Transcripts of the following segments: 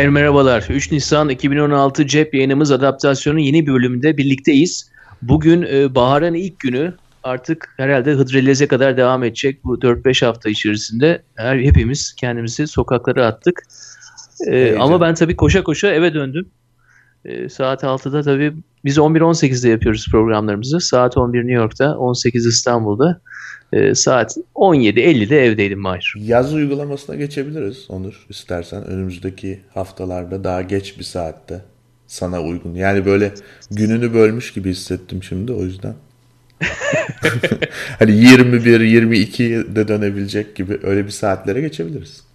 Mahir merhabalar. 3 Nisan 2016 cep yayınımız adaptasyonun yeni bölümünde birlikteyiz. Bugün e, baharın ilk günü artık herhalde Hıdrellez'e kadar devam edecek bu 4-5 hafta içerisinde. Her, hepimiz kendimizi sokaklara attık. E, ama ben tabii koşa koşa eve döndüm. E, saat 6'da tabii biz 11-18'de yapıyoruz programlarımızı. Saat 11 New York'ta, 18 İstanbul'da. E, saat 17.50'de evdeydim Mahir. Yaz uygulamasına geçebiliriz Onur istersen. Önümüzdeki haftalarda daha geç bir saatte sana uygun. Yani böyle gününü bölmüş gibi hissettim şimdi o yüzden. hani 21 22 de dönebilecek gibi öyle bir saatlere geçebiliriz.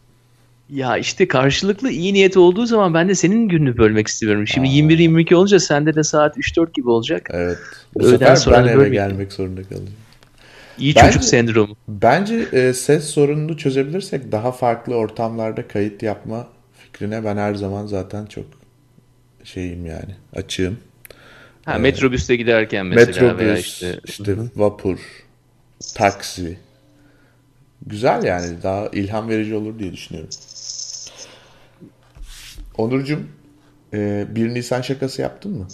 Ya işte karşılıklı iyi niyet olduğu zaman ben de senin gününü bölmek istiyorum. Şimdi 21-22 olunca sende de saat 3-4 gibi olacak. Evet. Bu Öğleden sefer sonra ben eve gelmek zorunda kalacağım. İyi bence, çocuk sendromu. Bence e, ses sorununu çözebilirsek daha farklı ortamlarda kayıt yapma fikrine ben her zaman zaten çok şeyim yani açığım. Ha, ee, metrobüste giderken mesela metrobüs, veya işte, işte vapur, taksi. Güzel yani daha ilham verici olur diye düşünüyorum. Onurcuğum e, 1 Nisan şakası yaptın mı?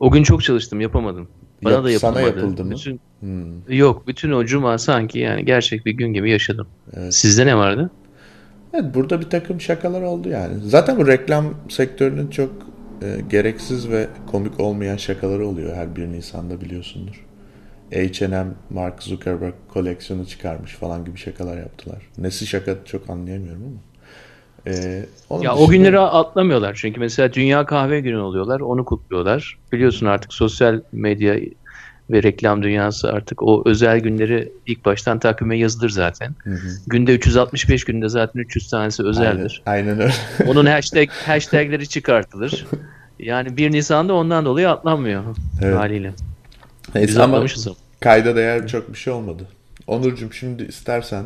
O gün çok çalıştım yapamadım. Bana Yap, da yapılmadı. Sana yapıldı mı? Bütün, hmm. Yok bütün o cuma sanki yani gerçek bir gün gibi yaşadım. Evet. Sizde ne vardı? Evet burada bir takım şakalar oldu yani. Zaten bu reklam sektörünün çok e, gereksiz ve komik olmayan şakaları oluyor her bir Nisan'da biliyorsundur. H&M Mark Zuckerberg koleksiyonu çıkarmış falan gibi şakalar yaptılar. Nesi şaka çok anlayamıyorum ama. Ee, ya dışında... o günleri atlamıyorlar çünkü mesela Dünya Kahve Günü oluyorlar onu kutluyorlar. Biliyorsun artık sosyal medya ve reklam dünyası artık o özel günleri ilk baştan takvime yazılır zaten. Hı hı. Günde 365 günde zaten 300 tanesi özeldir. Aynen, aynen öyle. Onun hashtag hashtagleri çıkartılır. Yani 1 Nisan'da ondan dolayı atlanmıyor evet. haliyle. Neyse Biz ama kayda değer çok bir şey olmadı. Onurcuğum şimdi istersen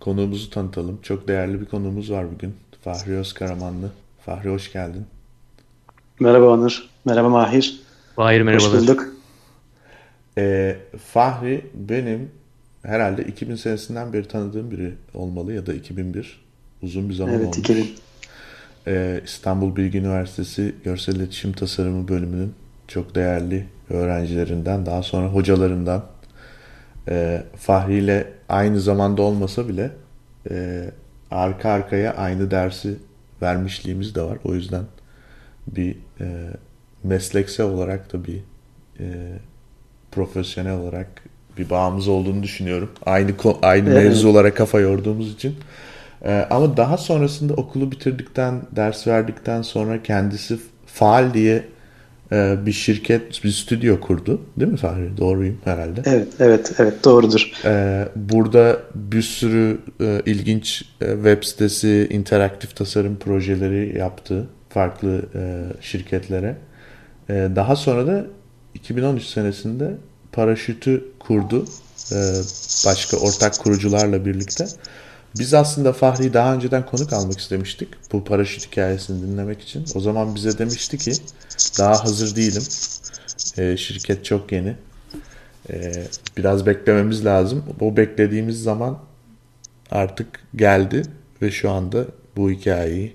konuğumuzu tanıtalım. Çok değerli bir konuğumuz var bugün. Fahri Özkaramanlı. Fahri hoş geldin. Merhaba Onur. Merhaba Mahir. Mahir merhabalar. Hoş bulduk. Ee, Fahri benim herhalde 2000 senesinden beri tanıdığım biri olmalı ya da 2001. Uzun bir zaman evet, olmuş. 2000. Ee, İstanbul Bilgi Üniversitesi Görsel İletişim Tasarımı bölümünün çok değerli öğrencilerinden, daha sonra hocalarından. Ee, Fahri ile aynı zamanda olmasa bile e, arka arkaya aynı dersi vermişliğimiz de var. O yüzden bir e, mesleksel olarak da bir e, profesyonel olarak bir bağımız olduğunu düşünüyorum. Aynı aynı evet. mevzu olarak kafa yorduğumuz için. Ee, ama daha sonrasında okulu bitirdikten, ders verdikten sonra kendisi faal diye e, bir şirket, bir stüdyo kurdu. Değil mi Fahri? Doğruyum herhalde. Evet, evet, evet doğrudur. Ee, burada bir sürü e, ilginç e, web sitesi, interaktif tasarım projeleri yaptı farklı e, şirketlere. E, daha sonra da 2013 senesinde paraşütü kurdu. E, başka ortak kurucularla birlikte. Biz aslında Fahri'yi daha önceden konuk almak istemiştik. Bu paraşüt hikayesini dinlemek için. O zaman bize demişti ki daha hazır değilim. E, şirket çok yeni. E, biraz beklememiz lazım. O beklediğimiz zaman artık geldi ve şu anda bu hikayeyi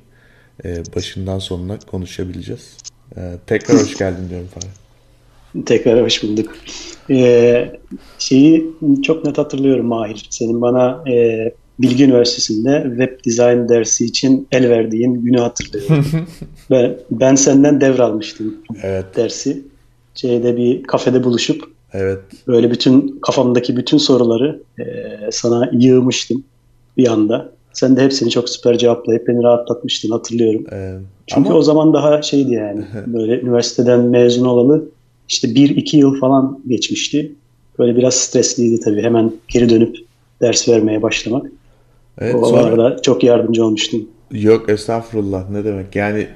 e, başından sonuna konuşabileceğiz. E, tekrar hoş geldin diyorum Fahri. Tekrar hoş bulduk. Ee, şeyi çok net hatırlıyorum Mahir. Senin bana e, Bilgi Üniversitesi'nde web design dersi için el verdiğin günü hatırlıyorum. ben, ben senden devralmıştım evet. dersi. Şeyde bir kafede buluşup evet. böyle bütün kafamdaki bütün soruları e, sana yığmıştım bir anda. Sen de hepsini çok süper cevaplayıp beni rahatlatmıştın hatırlıyorum. Evet. Çünkü Ama... o zaman daha şeydi yani böyle üniversiteden mezun olalı işte bir iki yıl falan geçmişti. Böyle biraz stresliydi tabii hemen geri dönüp ders vermeye başlamak. Evet, o sonra... çok yardımcı olmuştum. Yok estağfurullah ne demek. Yani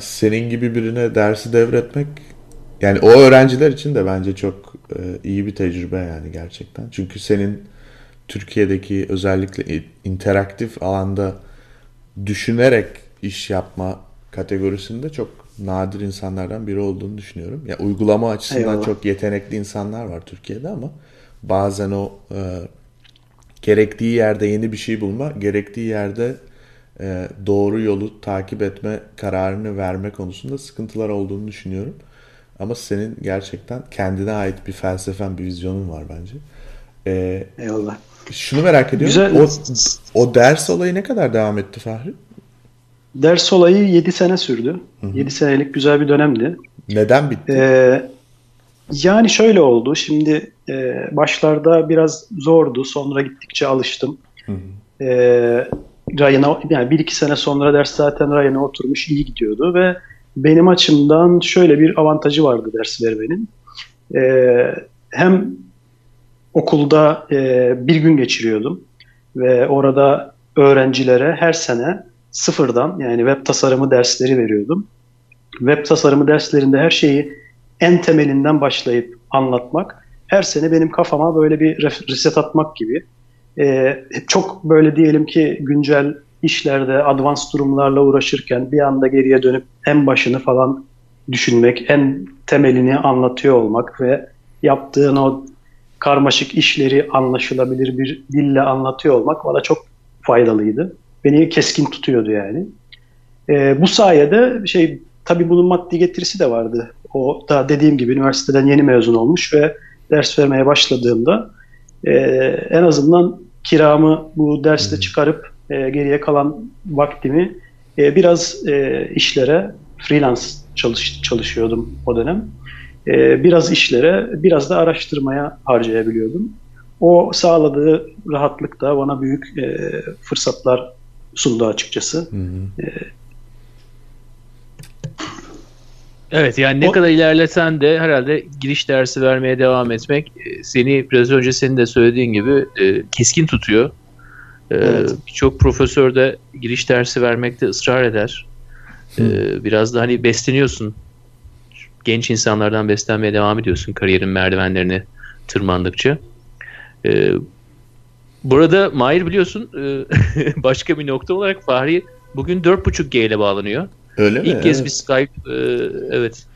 senin gibi birine dersi devretmek yani o öğrenciler için de bence çok e, iyi bir tecrübe yani gerçekten. Çünkü senin Türkiye'deki özellikle interaktif alanda düşünerek iş yapma kategorisinde çok nadir insanlardan biri olduğunu düşünüyorum. Ya yani uygulama açısından Eyvallah. çok yetenekli insanlar var Türkiye'de ama bazen o e, gerektiği yerde yeni bir şey bulma, gerektiği yerde e, doğru yolu takip etme kararını verme konusunda sıkıntılar olduğunu düşünüyorum. Ama senin gerçekten kendine ait bir felsefen, bir vizyonun var bence. Ee, Eyvallah. Şunu merak ediyorum. Güzel. O, o ders olayı ne kadar devam etti Fahri? Ders olayı 7 sene sürdü. Hı-hı. 7 senelik güzel bir dönemdi. Neden bitti? Ee, yani şöyle oldu. Şimdi e, başlarda biraz zordu. Sonra gittikçe alıştım. Hı hı. E, rayına yani bir iki sene sonra ders zaten rayına oturmuş iyi gidiyordu ve benim açımdan şöyle bir avantajı vardı ders vermenin. E, hem okulda e, bir gün geçiriyordum ve orada öğrencilere her sene sıfırdan yani web tasarımı dersleri veriyordum. Web tasarımı derslerinde her şeyi en temelinden başlayıp anlatmak her sene benim kafama böyle bir reset atmak gibi. Ee, çok böyle diyelim ki güncel işlerde advanced durumlarla uğraşırken bir anda geriye dönüp en başını falan düşünmek, en temelini anlatıyor olmak ve yaptığın o karmaşık işleri anlaşılabilir bir dille anlatıyor olmak bana çok faydalıydı. Beni keskin tutuyordu yani. E, bu sayede şey tabii bunun maddi getirisi de vardı. O da dediğim gibi üniversiteden yeni mezun olmuş ve ders vermeye başladığımda e, en azından kiramı bu derste çıkarıp e, geriye kalan vaktimi e, biraz e, işlere freelance çalış, çalışıyordum o dönem. E, biraz işlere, biraz da araştırmaya harcayabiliyordum. O sağladığı rahatlık da bana büyük e, fırsatlar sundu açıkçası. Hı hı. E, Evet yani ne o, kadar ilerlesen de herhalde giriş dersi vermeye devam etmek e, seni biraz önce senin de söylediğin gibi e, keskin tutuyor. E, evet. Birçok profesör de giriş dersi vermekte ısrar eder. E, biraz da hani besleniyorsun. Genç insanlardan beslenmeye devam ediyorsun kariyerin merdivenlerini tırmandıkça. E, burada Mahir biliyorsun e, başka bir nokta olarak Fahri bugün 4.5G ile bağlanıyor. Öyle mi? İlk kez evet. bir Skype e, evet.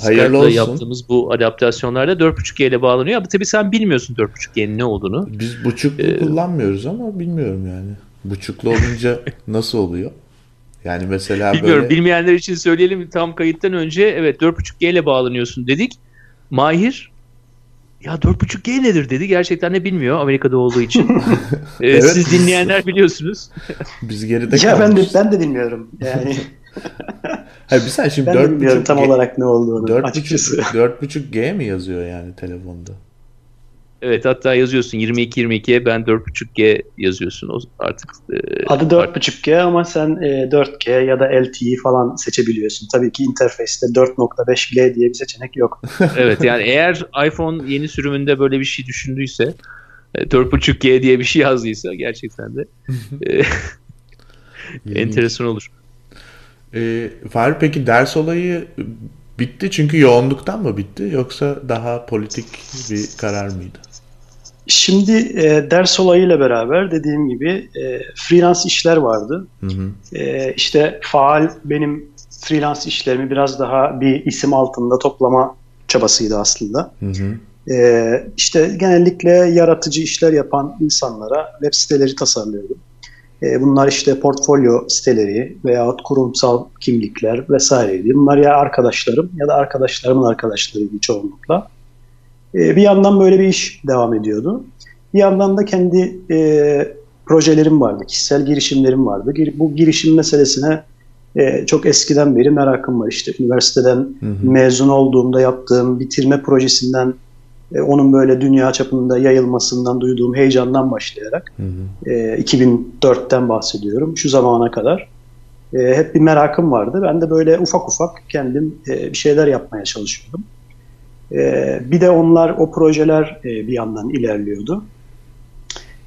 Hayırlı olsun. yaptığımız bu adaptasyonlarda 4.5G ile bağlanıyor. Ama tabii sen bilmiyorsun 4.5G'nin ne olduğunu. Biz buçuklu ee, kullanmıyoruz ama bilmiyorum yani. Buçuklu olunca nasıl oluyor? Yani mesela Bilmiyorum. Böyle... Bilmeyenler için söyleyelim tam kayıttan önce evet 4.5G ile bağlanıyorsun dedik. Mahir ya 4.5G nedir dedi. Gerçekten de bilmiyor Amerika'da olduğu için. ee, evet, siz dinleyenler biliyorsunuz. Biz geride Ya ben de, ben de bilmiyorum. Yani Hayır bir sen şimdi ben 4.5 tam G, olarak ne olduğunu 4.5G mi yazıyor yani telefonda? Evet hatta yazıyorsun 22-22'ye ben 4.5G yazıyorsun o artık. E, Adı 4.5G ama sen e, 4G ya da LTE falan seçebiliyorsun. Tabii ki interface'te 4.5G diye bir seçenek yok. evet yani eğer iPhone yeni sürümünde böyle bir şey düşündüyse 4.5G e, diye bir şey yazdıysa gerçekten de e, enteresan olur. E, Fahri peki ders olayı bitti çünkü yoğunluktan mı bitti yoksa daha politik bir karar mıydı? Şimdi e, ders olayıyla beraber dediğim gibi e, freelance işler vardı. Hı hı. E, işte faal benim freelance işlerimi biraz daha bir isim altında toplama çabasıydı aslında. Hı hı. E, işte genellikle yaratıcı işler yapan insanlara web siteleri tasarlıyordum. E, bunlar işte portfolyo siteleri veyahut kurumsal kimlikler vesaireydi. Bunlar ya arkadaşlarım ya da arkadaşlarımın arkadaşlarıydı çoğunlukla. E, bir yandan böyle bir iş devam ediyordu. Bir yandan da kendi e, projelerim vardı, kişisel girişimlerim vardı. Bu girişim meselesine çok eskiden beri merakım var. İşte üniversiteden hı hı. mezun olduğumda yaptığım bitirme projesinden e, onun böyle dünya çapında yayılmasından duyduğum heyecandan başlayarak hı hı. E, 2004'ten bahsediyorum şu zamana kadar e, hep bir merakım vardı. Ben de böyle ufak ufak kendim e, bir şeyler yapmaya çalışıyordum. E, bir de onlar o projeler e, bir yandan ilerliyordu.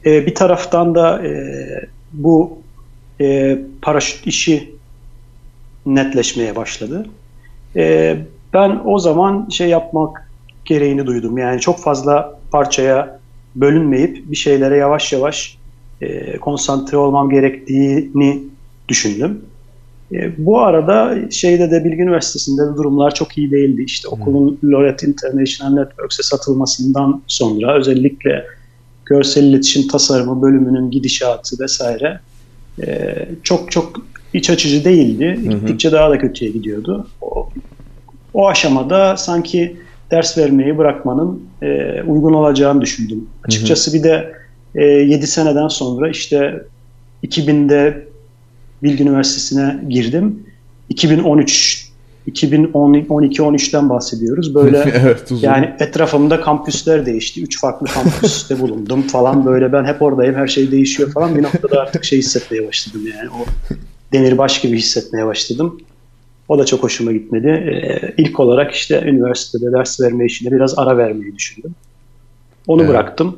E, bir taraftan da e, bu e, paraşüt işi netleşmeye başladı. E, ben o zaman şey yapmak gereğini duydum. Yani çok fazla parçaya bölünmeyip bir şeylere yavaş yavaş e, konsantre olmam gerektiğini düşündüm. E, bu arada şeyde de Bilgi Üniversitesi'nde de durumlar çok iyi değildi. İşte hmm. okulun Loret International Networks'e satılmasından sonra özellikle görsel iletişim tasarımı bölümünün gidişatı vesaire e, çok çok iç açıcı değildi. Gittikçe daha da kötüye gidiyordu. O, o aşamada sanki ders vermeyi bırakmanın e, uygun olacağını düşündüm. Açıkçası bir de e, 7 seneden sonra işte 2000'de Bilgi Üniversitesi'ne girdim. 2013 2012-13'ten bahsediyoruz. Böyle evet, yani etrafımda kampüsler değişti. Üç farklı kampüste bulundum falan böyle. Ben hep oradayım. Her şey değişiyor falan. Bir noktada artık şey hissetmeye başladım yani. O demirbaş gibi hissetmeye başladım. O da çok hoşuma gitmedi. Ee, ilk olarak işte üniversitede ders verme işine biraz ara vermeyi düşündüm. Onu evet. bıraktım.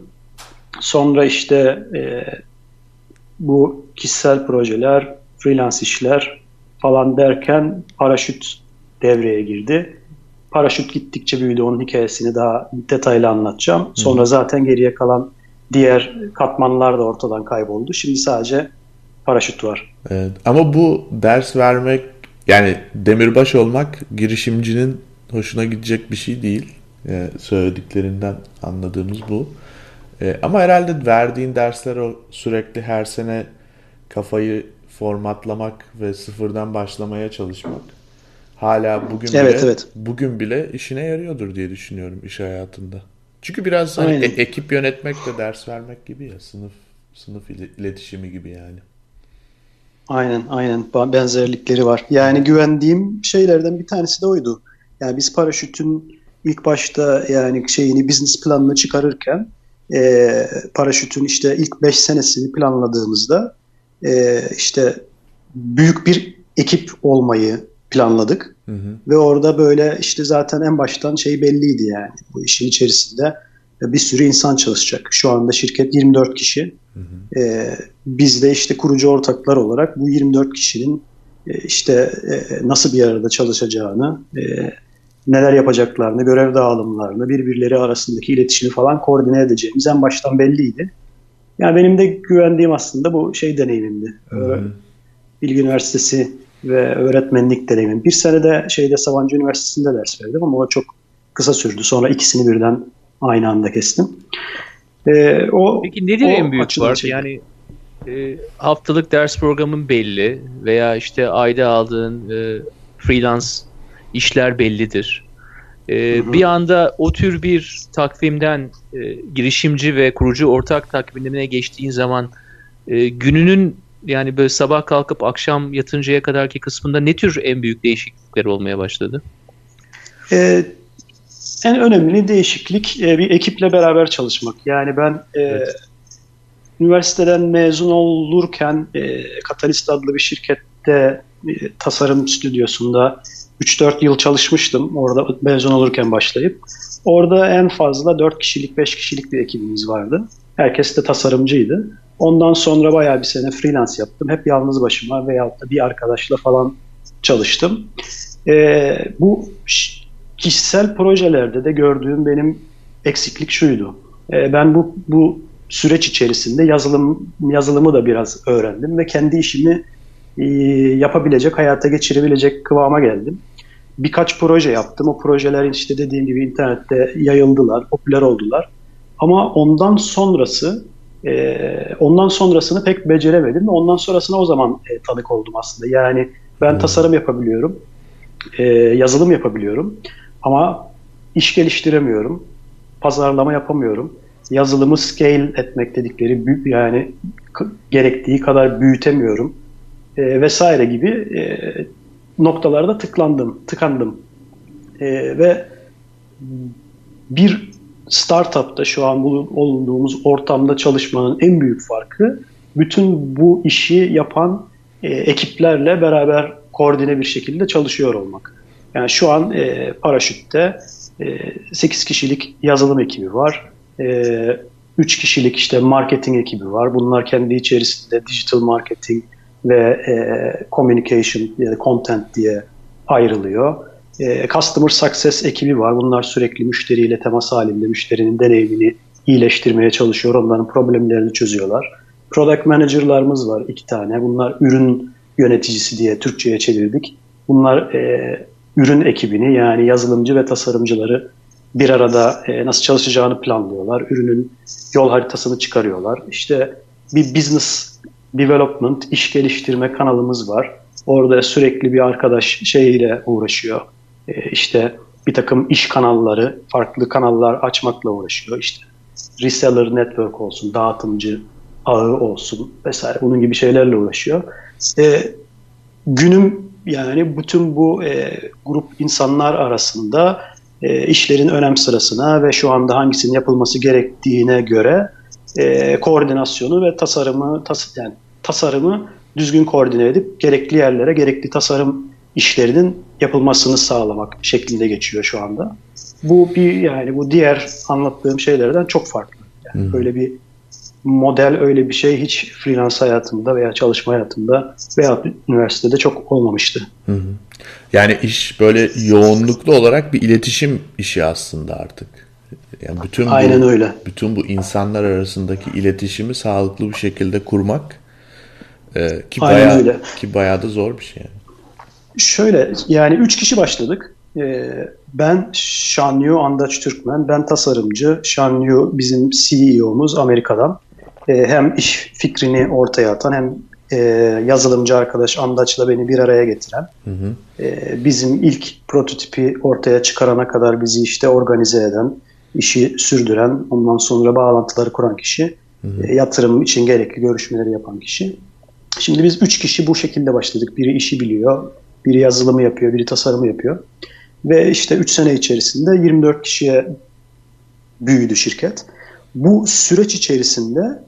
Sonra işte e, bu kişisel projeler, freelance işler falan derken paraşüt devreye girdi. Paraşüt gittikçe büyüdü. Onun hikayesini daha detaylı anlatacağım. Sonra zaten geriye kalan diğer katmanlar da ortadan kayboldu. Şimdi sadece paraşüt var. Evet. Ama bu ders vermek yani demirbaş olmak girişimcinin hoşuna gidecek bir şey değil. Yani söylediklerinden anladığımız bu. Ee, ama herhalde verdiğin dersler o sürekli her sene kafayı formatlamak ve sıfırdan başlamaya çalışmak hala bugün evet, bile evet. bugün bile işine yarıyordur diye düşünüyorum iş hayatında. Çünkü biraz hani e- ekip yönetmek de ders vermek gibi ya sınıf sınıf iletişimi gibi yani. Aynen aynen benzerlikleri var. Yani güvendiğim şeylerden bir tanesi de oydu. Yani biz paraşütün ilk başta yani şeyini business planını çıkarırken e, paraşütün işte ilk 5 senesini planladığımızda e, işte büyük bir ekip olmayı planladık. Hı hı. Ve orada böyle işte zaten en baştan şey belliydi yani. Bu işin içerisinde bir sürü insan çalışacak. Şu anda şirket 24 kişi. Hı hı. Ee, biz de işte kurucu ortaklar olarak bu 24 kişinin e, işte e, nasıl bir arada çalışacağını, e, neler yapacaklarını, görev dağılımlarını, birbirleri arasındaki iletişimi falan koordine edeceğimiz en baştan belliydi. Yani benim de güvendiğim aslında bu şey deneyimimdi. Hı. Bilgi Üniversitesi ve öğretmenlik deneyimim. Bir sene de şeyde Sabancı Üniversitesi'nde ders verdim ama o çok kısa sürdü. Sonra ikisini birden aynı anda kestim. Ee, o, Peki nedir en büyük fark? Şey. Yani e, haftalık ders programın belli veya işte ayda aldığın e, freelance işler bellidir. E, hı hı. Bir anda o tür bir takvimden e, girişimci ve kurucu ortak takvimine geçtiğin zaman e, gününün yani böyle sabah kalkıp akşam yatıncaya kadarki kısmında ne tür en büyük değişiklikler olmaya başladı? Ee, en önemli değişiklik e, bir ekiple beraber çalışmak. Yani ben e, evet. Üniversiteden mezun olurken e, Katalist adlı bir şirkette e, tasarım stüdyosunda 3-4 yıl çalışmıştım. Orada mezun olurken başlayıp. Orada en fazla 4 kişilik, 5 kişilik bir ekibimiz vardı. Herkes de tasarımcıydı. Ondan sonra bayağı bir sene freelance yaptım. Hep yalnız başıma veyahut da bir arkadaşla falan çalıştım. Ee, bu kişisel projelerde de gördüğüm benim eksiklik şuydu. Ee, ben bu bu süreç içerisinde yazılım yazılımı da biraz öğrendim ve kendi işimi e, yapabilecek, hayata geçirebilecek kıvama geldim. Birkaç proje yaptım. O projeler işte dediğim gibi internette yayıldılar, popüler oldular. Ama ondan sonrası e, ondan sonrasını pek beceremedim. Ondan sonrasına o zaman e, tanık oldum aslında. Yani ben hmm. tasarım yapabiliyorum, e, yazılım yapabiliyorum ama iş geliştiremiyorum, pazarlama yapamıyorum. Yazılımı scale etmek dedikleri büyük yani gerektiği kadar büyütemiyorum e, vesaire gibi e, noktalarda tıklandım, tıkandım. E, ve bir startupta şu an bulunduğumuz ortamda çalışmanın en büyük farkı bütün bu işi yapan e, ekiplerle beraber koordine bir şekilde çalışıyor olmak. Yani şu an e, Paraşüt'te e, 8 kişilik yazılım ekibi var. E, 3 kişilik işte marketing ekibi var. Bunlar kendi içerisinde digital marketing ve e, communication ya da content diye ayrılıyor. E, Customer Success ekibi var. Bunlar sürekli müşteriyle temas halinde müşterinin deneyimini iyileştirmeye çalışıyor. Onların problemlerini çözüyorlar. Product Manager'larımız var iki tane. Bunlar ürün yöneticisi diye Türkçe'ye çevirdik. Bunlar e, ürün ekibini yani yazılımcı ve tasarımcıları bir arada e, nasıl çalışacağını planlıyorlar. Ürünün yol haritasını çıkarıyorlar. İşte bir business development, iş geliştirme kanalımız var. Orada sürekli bir arkadaş şeyiyle uğraşıyor. E, işte bir takım iş kanalları, farklı kanallar açmakla uğraşıyor. İşte reseller network olsun, dağıtımcı ağı olsun vesaire bunun gibi şeylerle uğraşıyor. E, günüm yani bütün bu e, grup insanlar arasında e, işlerin önem sırasına ve şu anda hangisinin yapılması gerektiğine göre e, koordinasyonu ve tasarımı tas yani tasarımı düzgün koordine edip gerekli yerlere gerekli tasarım işlerinin yapılmasını sağlamak şeklinde geçiyor şu anda. Bu bir yani bu diğer anlattığım şeylerden çok farklı. Yani hmm. böyle bir model öyle bir şey hiç freelance hayatımda veya çalışma hayatımda veya üniversitede çok olmamıştı. Hı hı. Yani iş böyle yoğunluklu olarak bir iletişim işi aslında artık. Yani bütün bu, Aynen öyle. Bütün bu insanlar arasındaki iletişimi sağlıklı bir şekilde kurmak e, ki Aynen bayağı, öyle. ki bayağı da zor bir şey. Yani. Şöyle yani üç kişi başladık. Ee, ben Shanyu Andaç Türkmen, ben tasarımcı. Shanyu bizim CEO'muz Amerika'dan. Ee, hem iş fikrini ortaya atan hem e, yazılımcı arkadaş Andaç'la beni bir araya getiren. Hı hı. E, bizim ilk prototipi ortaya çıkarana kadar bizi işte organize eden, işi sürdüren, ondan sonra bağlantıları kuran kişi. Hı hı. E, yatırım için gerekli görüşmeleri yapan kişi. Şimdi biz üç kişi bu şekilde başladık. Biri işi biliyor, biri yazılımı yapıyor, biri tasarımı yapıyor. Ve işte 3 sene içerisinde 24 kişiye büyüdü şirket. Bu süreç içerisinde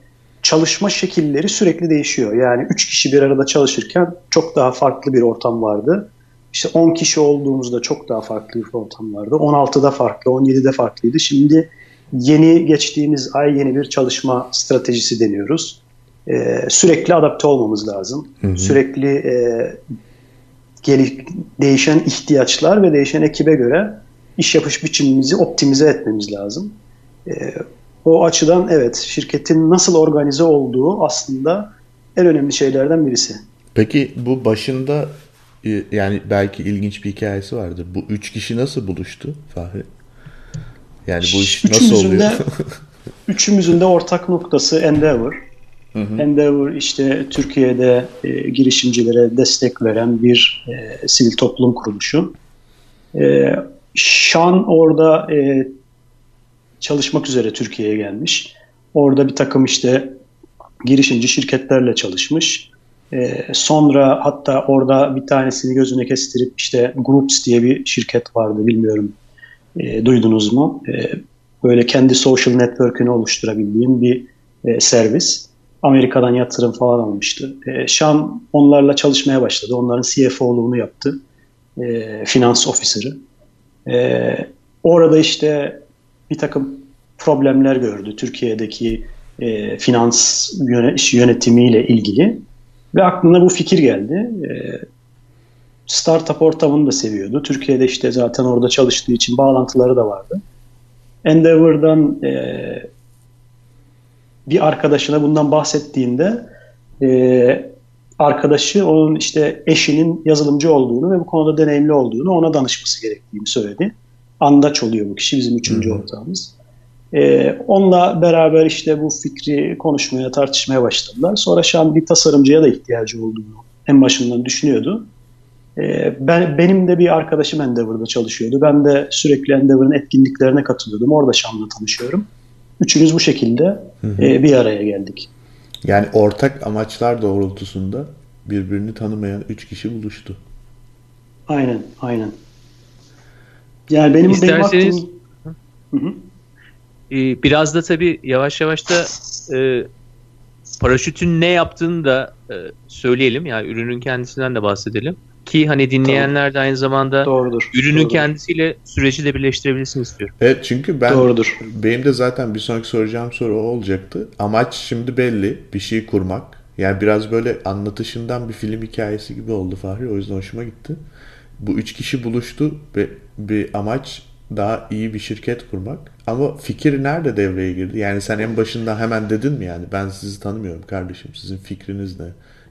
çalışma şekilleri sürekli değişiyor. Yani 3 kişi bir arada çalışırken çok daha farklı bir ortam vardı. İşte 10 kişi olduğumuzda çok daha farklı bir ortam vardı. 16'da farklı, 17'de farklıydı. Şimdi yeni geçtiğimiz ay yeni bir çalışma stratejisi deniyoruz. Ee, sürekli adapte olmamız lazım. Hı hı. Sürekli e, gel- değişen ihtiyaçlar ve değişen ekibe göre iş yapış biçimimizi optimize etmemiz lazım. E, o açıdan evet şirketin nasıl organize olduğu aslında en önemli şeylerden birisi. Peki bu başında e, yani belki ilginç bir hikayesi vardır. Bu üç kişi nasıl buluştu Fahri? Yani bu iş nasıl oluyor? De, üçümüzün de ortak noktası Endeavor. Hı hı. Endeavor işte Türkiye'de e, girişimcilere destek veren bir e, sivil toplum kuruluşu. E, Şan orada e, çalışmak üzere Türkiye'ye gelmiş. Orada bir takım işte girişimci şirketlerle çalışmış. E, sonra hatta orada bir tanesini gözüne kestirip işte Groups diye bir şirket vardı bilmiyorum e, duydunuz mu? E, böyle kendi social network'ünü oluşturabildiğim bir e, servis. Amerika'dan yatırım falan almıştı. E, Şam onlarla çalışmaya başladı. Onların CFO'luğunu yaptı. E, finans ofiseri. E, orada işte bir takım problemler gördü. Türkiye'deki e, finans yönetimiyle ilgili. Ve aklına bu fikir geldi. E, startup ortamını da seviyordu. Türkiye'de işte zaten orada çalıştığı için bağlantıları da vardı. Endeavor'dan e, bir arkadaşına bundan bahsettiğinde e, arkadaşı onun işte eşinin yazılımcı olduğunu ve bu konuda deneyimli olduğunu ona danışması gerektiğini söyledi. Andaç oluyor bu kişi bizim üçüncü ortağımız. E, onunla beraber işte bu fikri konuşmaya, tartışmaya başladılar. Sonra şu an bir tasarımcıya da ihtiyacı olduğunu en başından düşünüyordu. E, ben Benim de bir arkadaşım Endeavor'da çalışıyordu. Ben de sürekli Endeavor'ın etkinliklerine katılıyordum. Orada Şam'la tanışıyorum. Üçümüz bu şekilde hı hı. E, bir araya geldik. Yani ortak amaçlar doğrultusunda birbirini tanımayan üç kişi buluştu. Aynen, aynen. Yani benim İsterseniz benim aklım... Ee, biraz da tabii yavaş yavaş da e, paraşütün ne yaptığını da e, söyleyelim. Yani ürünün kendisinden de bahsedelim. Ki hani dinleyenler de aynı zamanda Doğrudur. ürünün Doğrudur. kendisiyle süreci de birleştirebilirsin istiyorum. Evet çünkü ben Doğrudur. benim de zaten bir sonraki soracağım soru o olacaktı. Amaç şimdi belli bir şey kurmak. Yani biraz böyle anlatışından bir film hikayesi gibi oldu Fahri. O yüzden hoşuma gitti. Bu üç kişi buluştu ve bir amaç daha iyi bir şirket kurmak. Ama fikir nerede devreye girdi? Yani sen en başında hemen dedin mi yani ben sizi tanımıyorum kardeşim sizin fikriniz ne?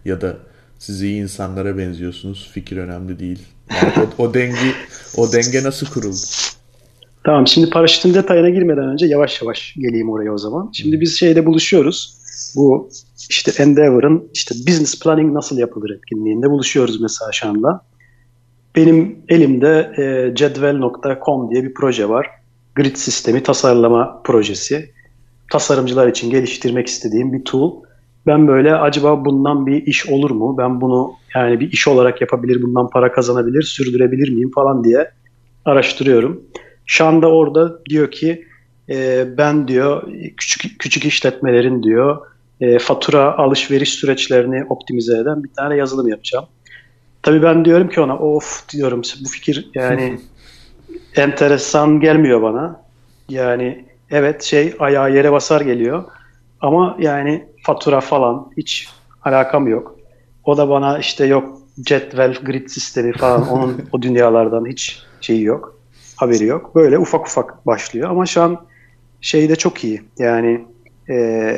Ya da siz iyi insanlara benziyorsunuz. Fikir önemli değil. Yani o, o denge o denge nasıl kuruldu? Tamam şimdi paraşütün detayına girmeden önce yavaş yavaş geleyim oraya o zaman. Şimdi biz şeyde buluşuyoruz. Bu işte Endeavor'ın işte business planning nasıl yapılır etkinliğinde buluşuyoruz mesela şu anda. Benim elimde e, cedvel.com diye bir proje var. Grid sistemi tasarlama projesi. Tasarımcılar için geliştirmek istediğim bir tool. Ben böyle acaba bundan bir iş olur mu? Ben bunu yani bir iş olarak yapabilir, bundan para kazanabilir, sürdürebilir miyim falan diye araştırıyorum. Şu anda orada diyor ki e, ben diyor küçük küçük işletmelerin diyor e, fatura alışveriş süreçlerini optimize eden bir tane yazılım yapacağım. Tabii ben diyorum ki ona of diyorum bu fikir yani enteresan gelmiyor bana. Yani evet şey ayağı yere basar geliyor. Ama yani fatura falan hiç alakam yok. O da bana işte yok cetvel, grid sistemi falan onun o dünyalardan hiç şeyi yok. Haberi yok. Böyle ufak ufak başlıyor. Ama şu an şey de çok iyi. Yani e,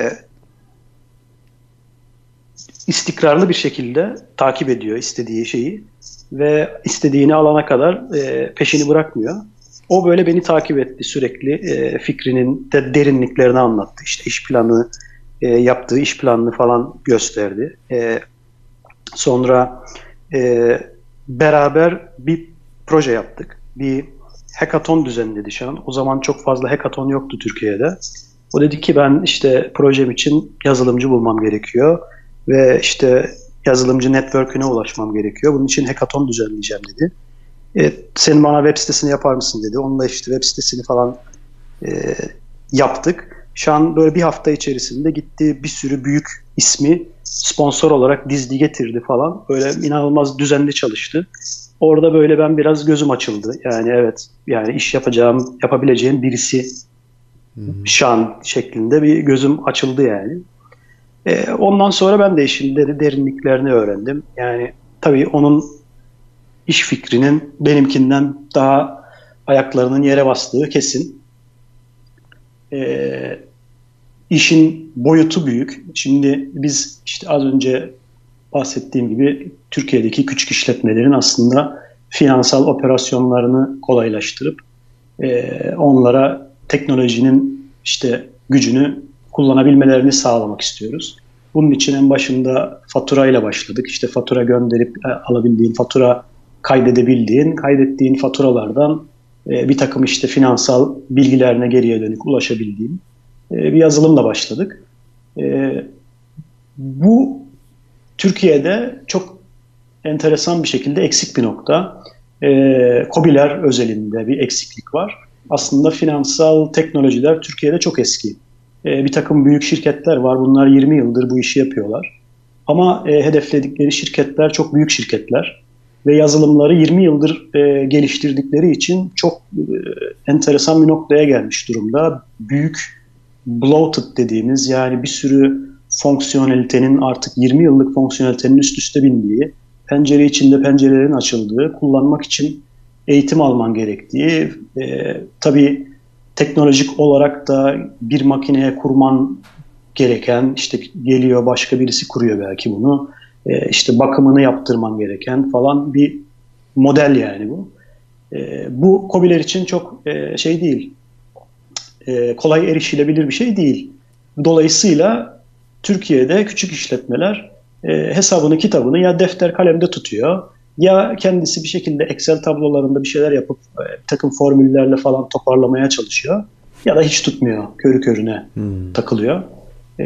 istikrarlı bir şekilde takip ediyor istediği şeyi ve istediğini alana kadar e, peşini bırakmıyor. O böyle beni takip etti sürekli e, fikrinin de derinliklerini anlattı. İşte iş planı, e, yaptığı iş planını falan gösterdi. E, sonra e, beraber bir proje yaptık. Bir hackathon düzenledi şu an. O zaman çok fazla hackathon yoktu Türkiye'de. O dedi ki ben işte projem için yazılımcı bulmam gerekiyor ve işte yazılımcı network'üne ulaşmam gerekiyor. Bunun için hackathon düzenleyeceğim dedi. E, senin bana web sitesini yapar mısın dedi. Onunla işte web sitesini falan e, yaptık. Şu an böyle bir hafta içerisinde gitti bir sürü büyük ismi sponsor olarak dizdi getirdi falan. Böyle inanılmaz düzenli çalıştı. Orada böyle ben biraz gözüm açıldı. Yani evet yani iş yapacağım, yapabileceğim birisi hı şan şeklinde bir gözüm açıldı yani. E, ondan sonra ben de işin derinliklerini öğrendim. Yani tabii onun iş fikrinin benimkinden daha ayaklarının yere bastığı kesin. E, işin boyutu büyük. Şimdi biz işte az önce bahsettiğim gibi Türkiye'deki küçük işletmelerin aslında finansal operasyonlarını kolaylaştırıp e, onlara teknolojinin işte gücünü kullanabilmelerini sağlamak istiyoruz. Bunun için en başında faturayla başladık. İşte fatura gönderip e, alabildiğin, fatura kaydedebildiğin, kaydettiğin faturalardan e, bir takım işte finansal bilgilerine geriye dönük ulaşabildiğin e, bir yazılımla başladık. Bu Türkiye'de çok enteresan bir şekilde eksik bir nokta. COBİ'ler özelinde bir eksiklik var. Aslında finansal teknolojiler Türkiye'de çok eski. E, bir takım büyük şirketler var. Bunlar 20 yıldır bu işi yapıyorlar. Ama e, hedefledikleri şirketler çok büyük şirketler. Ve yazılımları 20 yıldır e, geliştirdikleri için çok e, enteresan bir noktaya gelmiş durumda. Büyük bloated dediğimiz yani bir sürü fonksiyonelitenin artık 20 yıllık fonksiyonelitenin üst üste bindiği, pencere içinde pencerelerin açıldığı, kullanmak için eğitim alman gerektiği, e, tabii teknolojik olarak da bir makineye kurman gereken, işte geliyor başka birisi kuruyor belki bunu, e, işte bakımını yaptırman gereken falan bir model yani bu. E, bu COBİ'ler için çok e, şey değil, e, kolay erişilebilir bir şey değil. Dolayısıyla Türkiye'de küçük işletmeler e, hesabını kitabını ya defter kalemde tutuyor ya kendisi bir şekilde Excel tablolarında bir şeyler yapıp e, takım formüllerle falan toparlamaya çalışıyor ya da hiç tutmuyor körü körüne hmm. takılıyor. E,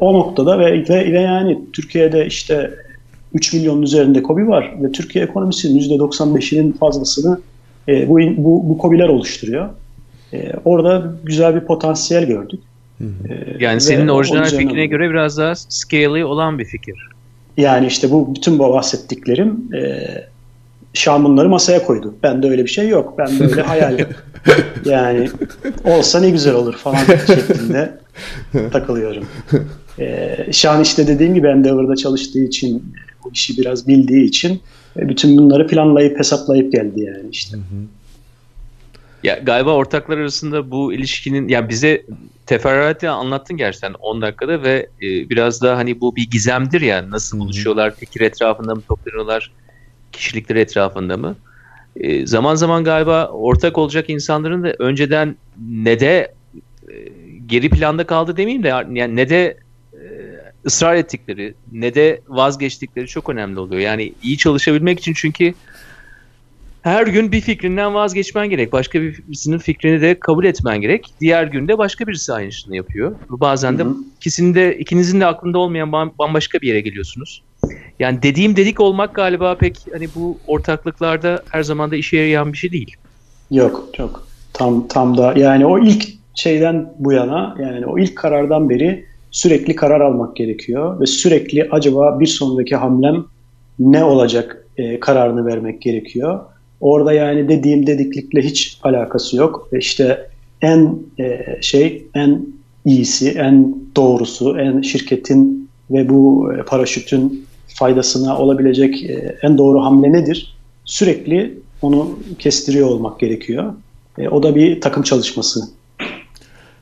o noktada ve, ve, ve yani Türkiye'de işte 3 milyonun üzerinde kobi var ve Türkiye ekonomisinin %95'inin fazlasını e, bu, bu, bu kobiler oluşturuyor. E, orada güzel bir potansiyel gördük. Ee, yani senin orijinal fikrine göre biraz daha scale'ı olan bir fikir. Yani işte bu bütün bu bahsettiklerim e, Şam bunları masaya koydu. Ben de öyle bir şey yok. Ben de öyle hayal Yani olsa ne güzel olur falan şeklinde takılıyorum. E, Şan işte dediğim gibi Endeavor'da çalıştığı için bu işi biraz bildiği için e, bütün bunları planlayıp hesaplayıp geldi yani işte. Hı hı. Ya galiba ortaklar arasında bu ilişkinin ya bize teferruatı anlattın gerçekten 10 dakikada ve e, biraz da hani bu bir gizemdir ya nasıl buluşuyorlar fikir etrafında mı toplanıyorlar kişilikler etrafında mı? E, zaman zaman galiba ortak olacak insanların da önceden ne de e, geri planda kaldı demeyeyim de yani ne de e, ısrar ettikleri ne de vazgeçtikleri çok önemli oluyor. Yani iyi çalışabilmek için çünkü her gün bir fikrinden vazgeçmen gerek. Başka birisinin fikrini de kabul etmen gerek. Diğer günde başka birisi aynısını yapıyor. Bazen de ikisinin de ikinizin de aklında olmayan bambaşka bir yere geliyorsunuz. Yani dediğim dedik olmak galiba pek hani bu ortaklıklarda her zaman da işe yarayan bir şey değil. Yok, çok. Tam tam da yani o ilk şeyden bu yana yani o ilk karardan beri sürekli karar almak gerekiyor ve sürekli acaba bir sonraki hamlem ne olacak e, kararını vermek gerekiyor. Orada yani dediğim dediklikle hiç alakası yok. İşte en e, şey, en iyisi, en doğrusu, en şirketin ve bu e, paraşütün faydasına olabilecek e, en doğru hamle nedir? Sürekli onu kestiriyor olmak gerekiyor. E, o da bir takım çalışması.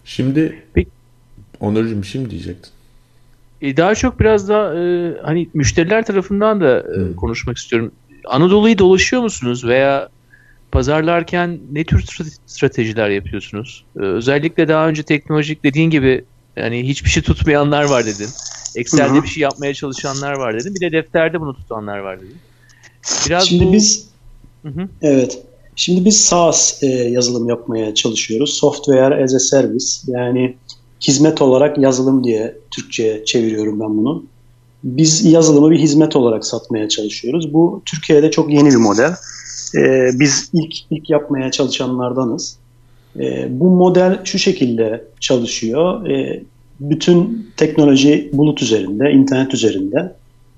Şimdi Peki, Onurcuğum bir şey diyecektin? E, daha çok biraz da e, hani müşteriler tarafından da e, hmm. konuşmak istiyorum. Anadolu'yu dolaşıyor musunuz veya pazarlarken ne tür stratejiler yapıyorsunuz? Ee, özellikle daha önce teknolojik dediğin gibi yani hiçbir şey tutmayanlar var dedin. Excel'de Hı-hı. bir şey yapmaya çalışanlar var dedin. Bir de defterde bunu tutanlar var dedin. Biraz Şimdi bu... biz Hı-hı. evet. Şimdi biz SaaS e, yazılım yapmaya çalışıyoruz. Software as a Service yani hizmet olarak yazılım diye Türkçe'ye çeviriyorum ben bunu. Biz yazılımı bir hizmet olarak satmaya çalışıyoruz. Bu Türkiye'de çok yeni bir model. Ee, biz ilk ilk yapmaya çalışanlardanız. Ee, bu model şu şekilde çalışıyor. Ee, bütün teknoloji bulut üzerinde, internet üzerinde.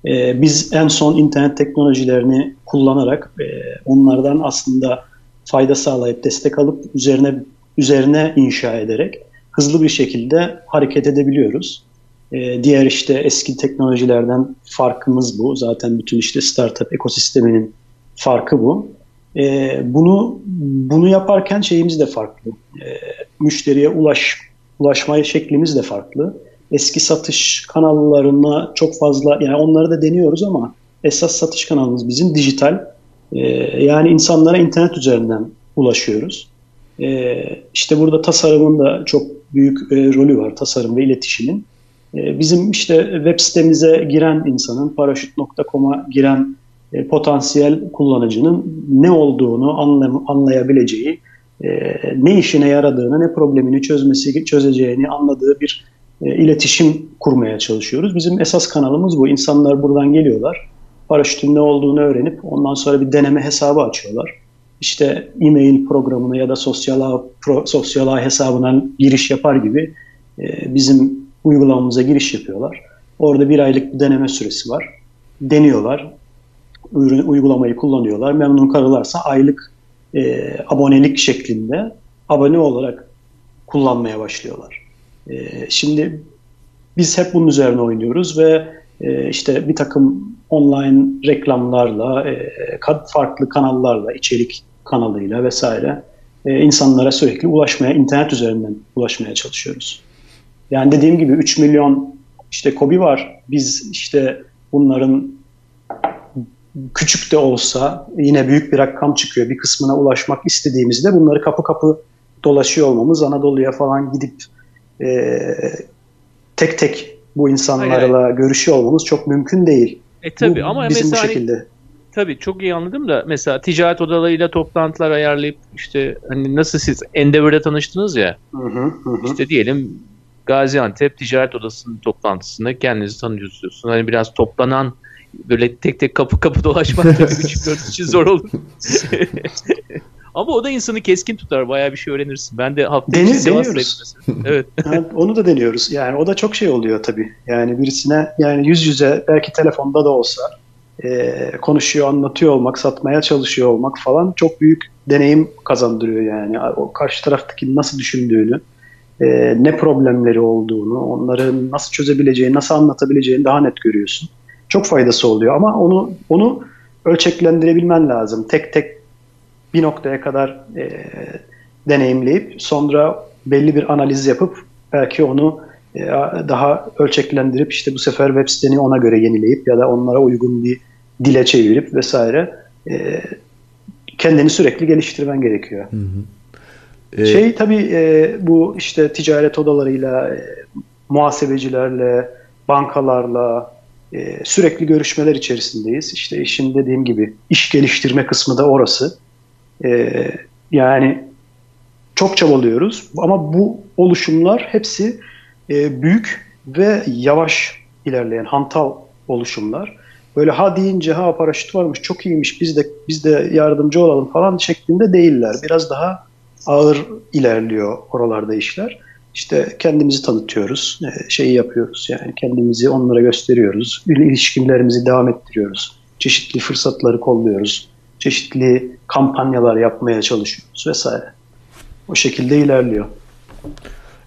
Ee, biz en son internet teknolojilerini kullanarak e, onlardan aslında fayda sağlayıp destek alıp üzerine üzerine inşa ederek hızlı bir şekilde hareket edebiliyoruz. Ee, diğer işte eski teknolojilerden farkımız bu. Zaten bütün işte startup ekosisteminin farkı bu. E, bunu bunu yaparken şeyimiz de farklı. E, müşteriye ulaş ulaşmaya şeklimiz de farklı. Eski satış kanallarına çok fazla yani onları da deniyoruz ama esas satış kanalımız bizim dijital. E, yani insanlara internet üzerinden ulaşıyoruz. E, işte burada tasarımın da çok büyük e, rolü var tasarım ve iletişimin. E, bizim işte web sitemize giren insanın paraşüt.com'a giren e, potansiyel kullanıcının ne olduğunu anlayabileceği, e, ne işine yaradığını, ne problemini çözmesi çözeceğini anladığı bir e, iletişim kurmaya çalışıyoruz. Bizim esas kanalımız bu. İnsanlar buradan geliyorlar, paraşütün ne olduğunu öğrenip ondan sonra bir deneme hesabı açıyorlar. İşte e-mail programına ya da sosyal ağ, pro, sosyal ağ hesabına giriş yapar gibi bizim uygulamamıza giriş yapıyorlar. Orada bir aylık bir deneme süresi var. Deniyorlar uygulamayı kullanıyorlar. Memnun kalırlarsa aylık e, abonelik şeklinde abone olarak kullanmaya başlıyorlar. E, şimdi biz hep bunun üzerine oynuyoruz ve e, işte bir takım online reklamlarla, e, farklı kanallarla, içerik kanalıyla vesaire e, insanlara sürekli ulaşmaya, internet üzerinden ulaşmaya çalışıyoruz. Yani dediğim gibi 3 milyon işte kobi var. Biz işte bunların küçük de olsa yine büyük bir rakam çıkıyor. Bir kısmına ulaşmak istediğimizde bunları kapı kapı dolaşıyor olmamız, Anadolu'ya falan gidip e, tek tek bu insanlarla Hayır. görüşüyor olmamız çok mümkün değil. E tabi bu, ama bizim mesela bu hani şekilde. Tabii çok iyi anladım da mesela ticaret odalarıyla toplantılar ayarlayıp işte hani nasıl siz Endeavor'da tanıştınız ya. Hı hı, hı. İşte diyelim Gaziantep Ticaret Odası'nın toplantısında kendinizi tanıyorsunuz. Hani biraz toplanan böyle tek tek kapı kapı dolaşmak tabii küçük dört için zor olur. Ama o da insanı keskin tutar. Bayağı bir şey öğrenirsin. Ben de hafta Deni, deniyoruz. evet. yani onu da deniyoruz. Yani o da çok şey oluyor tabii. Yani birisine yani yüz yüze belki telefonda da olsa e, konuşuyor, anlatıyor olmak, satmaya çalışıyor olmak falan çok büyük deneyim kazandırıyor yani. O karşı taraftaki nasıl düşündüğünü, e, ne problemleri olduğunu, onları nasıl çözebileceğini, nasıl anlatabileceğini daha net görüyorsun çok faydası oluyor ama onu onu ölçeklendirebilmen lazım. Tek tek bir noktaya kadar e, deneyimleyip sonra belli bir analiz yapıp belki onu e, daha ölçeklendirip işte bu sefer web siteni ona göre yenileyip ya da onlara uygun bir dile çevirip vesaire e, kendini sürekli geliştirmen gerekiyor. Hı hı. Ee, şey tabii e, bu işte ticaret odalarıyla, e, muhasebecilerle, bankalarla e, sürekli görüşmeler içerisindeyiz. İşte işin dediğim gibi iş geliştirme kısmı da orası. E, yani çok çabalıyoruz ama bu oluşumlar hepsi e, büyük ve yavaş ilerleyen hantal oluşumlar. Böyle ha deyince ha paraşüt varmış çok iyiymiş biz de biz de yardımcı olalım falan şeklinde değiller. Biraz daha ağır ilerliyor oralarda işler. İşte kendimizi tanıtıyoruz, e, şeyi yapıyoruz yani kendimizi onlara gösteriyoruz, ilişkilerimizi devam ettiriyoruz, çeşitli fırsatları kolluyoruz, çeşitli kampanyalar yapmaya çalışıyoruz vesaire. O şekilde ilerliyor.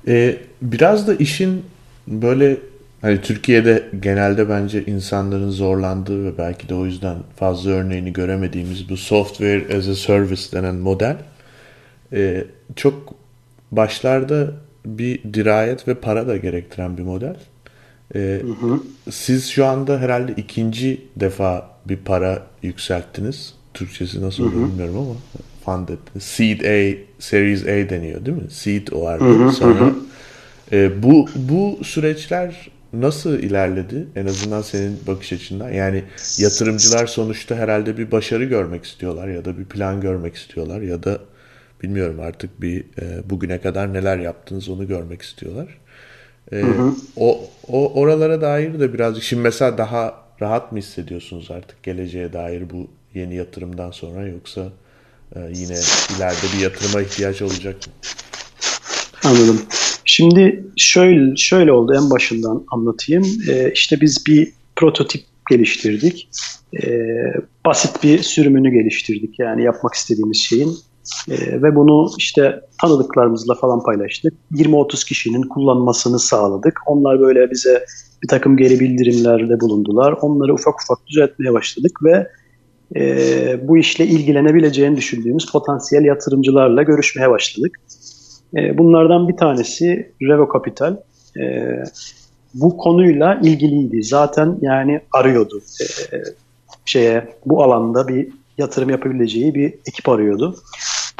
Ee, biraz da işin böyle hani Türkiye'de genelde bence insanların zorlandığı ve belki de o yüzden fazla örneğini göremediğimiz bu software as a service denen model e, çok başlarda bir dirayet ve para da gerektiren bir model. Ee, hı hı. Siz şu anda herhalde ikinci defa bir para yükselttiniz. Türkçesi nasıl olur bilmiyorum ama funded. Seed A, Series A deniyor değil mi? Seed hı, Sonra. E, bu bu süreçler nasıl ilerledi? En azından senin bakış açından. Yani yatırımcılar sonuçta herhalde bir başarı görmek istiyorlar ya da bir plan görmek istiyorlar ya da bilmiyorum artık bir e, bugüne kadar neler yaptınız onu görmek istiyorlar. E, hı hı. O, o oralara dair de birazcık şimdi mesela daha rahat mı hissediyorsunuz artık geleceğe dair bu yeni yatırımdan sonra yoksa e, yine ileride bir yatırıma ihtiyaç olacak mı? Anladım. Şimdi şöyle şöyle oldu en başından anlatayım. Ee, işte biz bir prototip geliştirdik. Ee, basit bir sürümünü geliştirdik. Yani yapmak istediğimiz şeyin e, ve bunu işte tanıdıklarımızla falan paylaştık. 20-30 kişinin kullanmasını sağladık. Onlar böyle bize bir takım geri bildirimlerde bulundular. Onları ufak ufak düzeltmeye başladık ve e, bu işle ilgilenebileceğini düşündüğümüz potansiyel yatırımcılarla görüşmeye başladık. E, bunlardan bir tanesi Revo Capital. E, bu konuyla ilgiliydi. Zaten yani arıyordu. E, şeye bu alanda bir yatırım yapabileceği bir ekip arıyordu.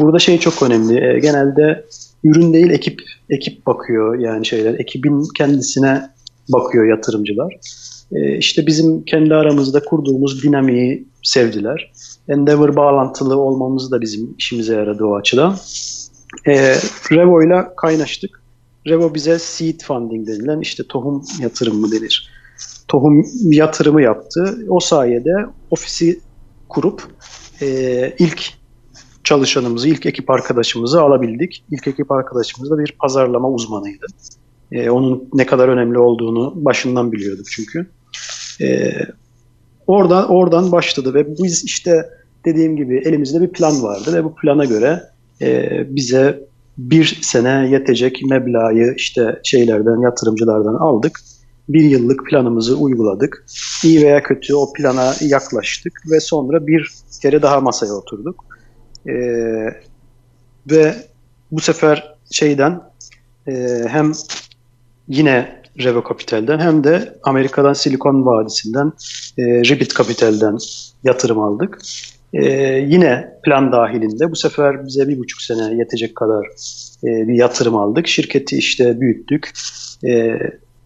Burada şey çok önemli. E, genelde ürün değil ekip ekip bakıyor yani şeyler. Ekibin kendisine bakıyor yatırımcılar. E, işte bizim kendi aramızda kurduğumuz dinamiği sevdiler. Endeavor bağlantılı olmamız da bizim işimize yaradı o açıdan. E, Revo ile kaynaştık. Revo bize seed funding denilen işte tohum yatırım mı denir. Tohum yatırımı yaptı. O sayede ofisi kurup e, ilk çalışanımızı, ilk ekip arkadaşımızı alabildik. İlk ekip arkadaşımız da bir pazarlama uzmanıydı. E, onun ne kadar önemli olduğunu başından biliyorduk çünkü. E, oradan oradan başladı ve biz işte dediğim gibi elimizde bir plan vardı ve bu plana göre e, bize bir sene yetecek meblağı işte şeylerden, yatırımcılardan aldık. Bir yıllık planımızı uyguladık. İyi veya kötü o plana yaklaştık ve sonra bir kere daha masaya oturduk. E, ve bu sefer şeyden e, hem yine Revo Capital'den hem de Amerika'dan Silikon Vadisi'nden e, Ribbit Capital'den yatırım aldık. E, yine plan dahilinde bu sefer bize bir buçuk sene yetecek kadar e, bir yatırım aldık. Şirketi işte büyüttük. E,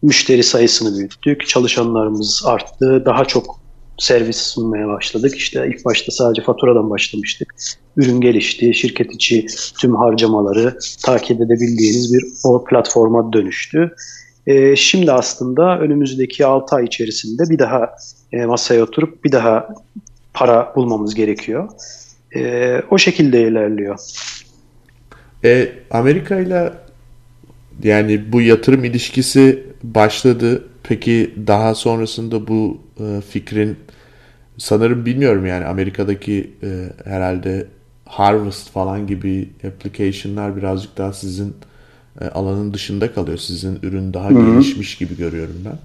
müşteri sayısını büyüttük. Çalışanlarımız arttı. Daha çok servis sunmaya başladık. İşte ilk başta sadece faturadan başlamıştık. Ürün gelişti. Şirket içi tüm harcamaları takip edebildiğiniz bir o platforma dönüştü. E, şimdi aslında önümüzdeki 6 ay içerisinde bir daha e, masaya oturup bir daha para bulmamız gerekiyor. E, o şekilde ilerliyor. E, Amerika ile yani bu yatırım ilişkisi başladı. Peki daha sonrasında bu e, fikrin sanırım bilmiyorum yani Amerika'daki e, herhalde Harvest falan gibi application'lar birazcık daha sizin e, alanın dışında kalıyor. Sizin ürün daha Hı-hı. gelişmiş gibi görüyorum ben.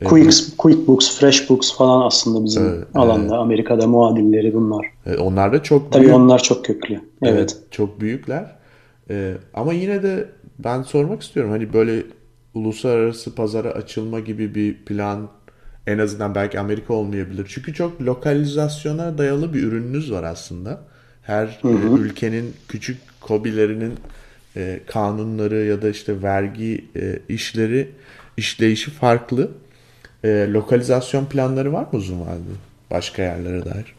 E, Quick, QuickBooks, FreshBooks falan aslında bizim evet, alanda. Evet. Amerika'da muadilleri bunlar. E, onlar da çok Tabii büyük. onlar çok köklü. Evet. evet çok büyükler. E, ama yine de ben sormak istiyorum. Hani böyle uluslararası pazara açılma gibi bir plan en azından belki Amerika olmayabilir. Çünkü çok lokalizasyona dayalı bir ürününüz var aslında. Her hı hı. ülkenin küçük kobilerinin e, kanunları ya da işte vergi e, işleri işleyişi farklı. E, lokalizasyon planları var mı uzun vadede? Başka yerlere dair?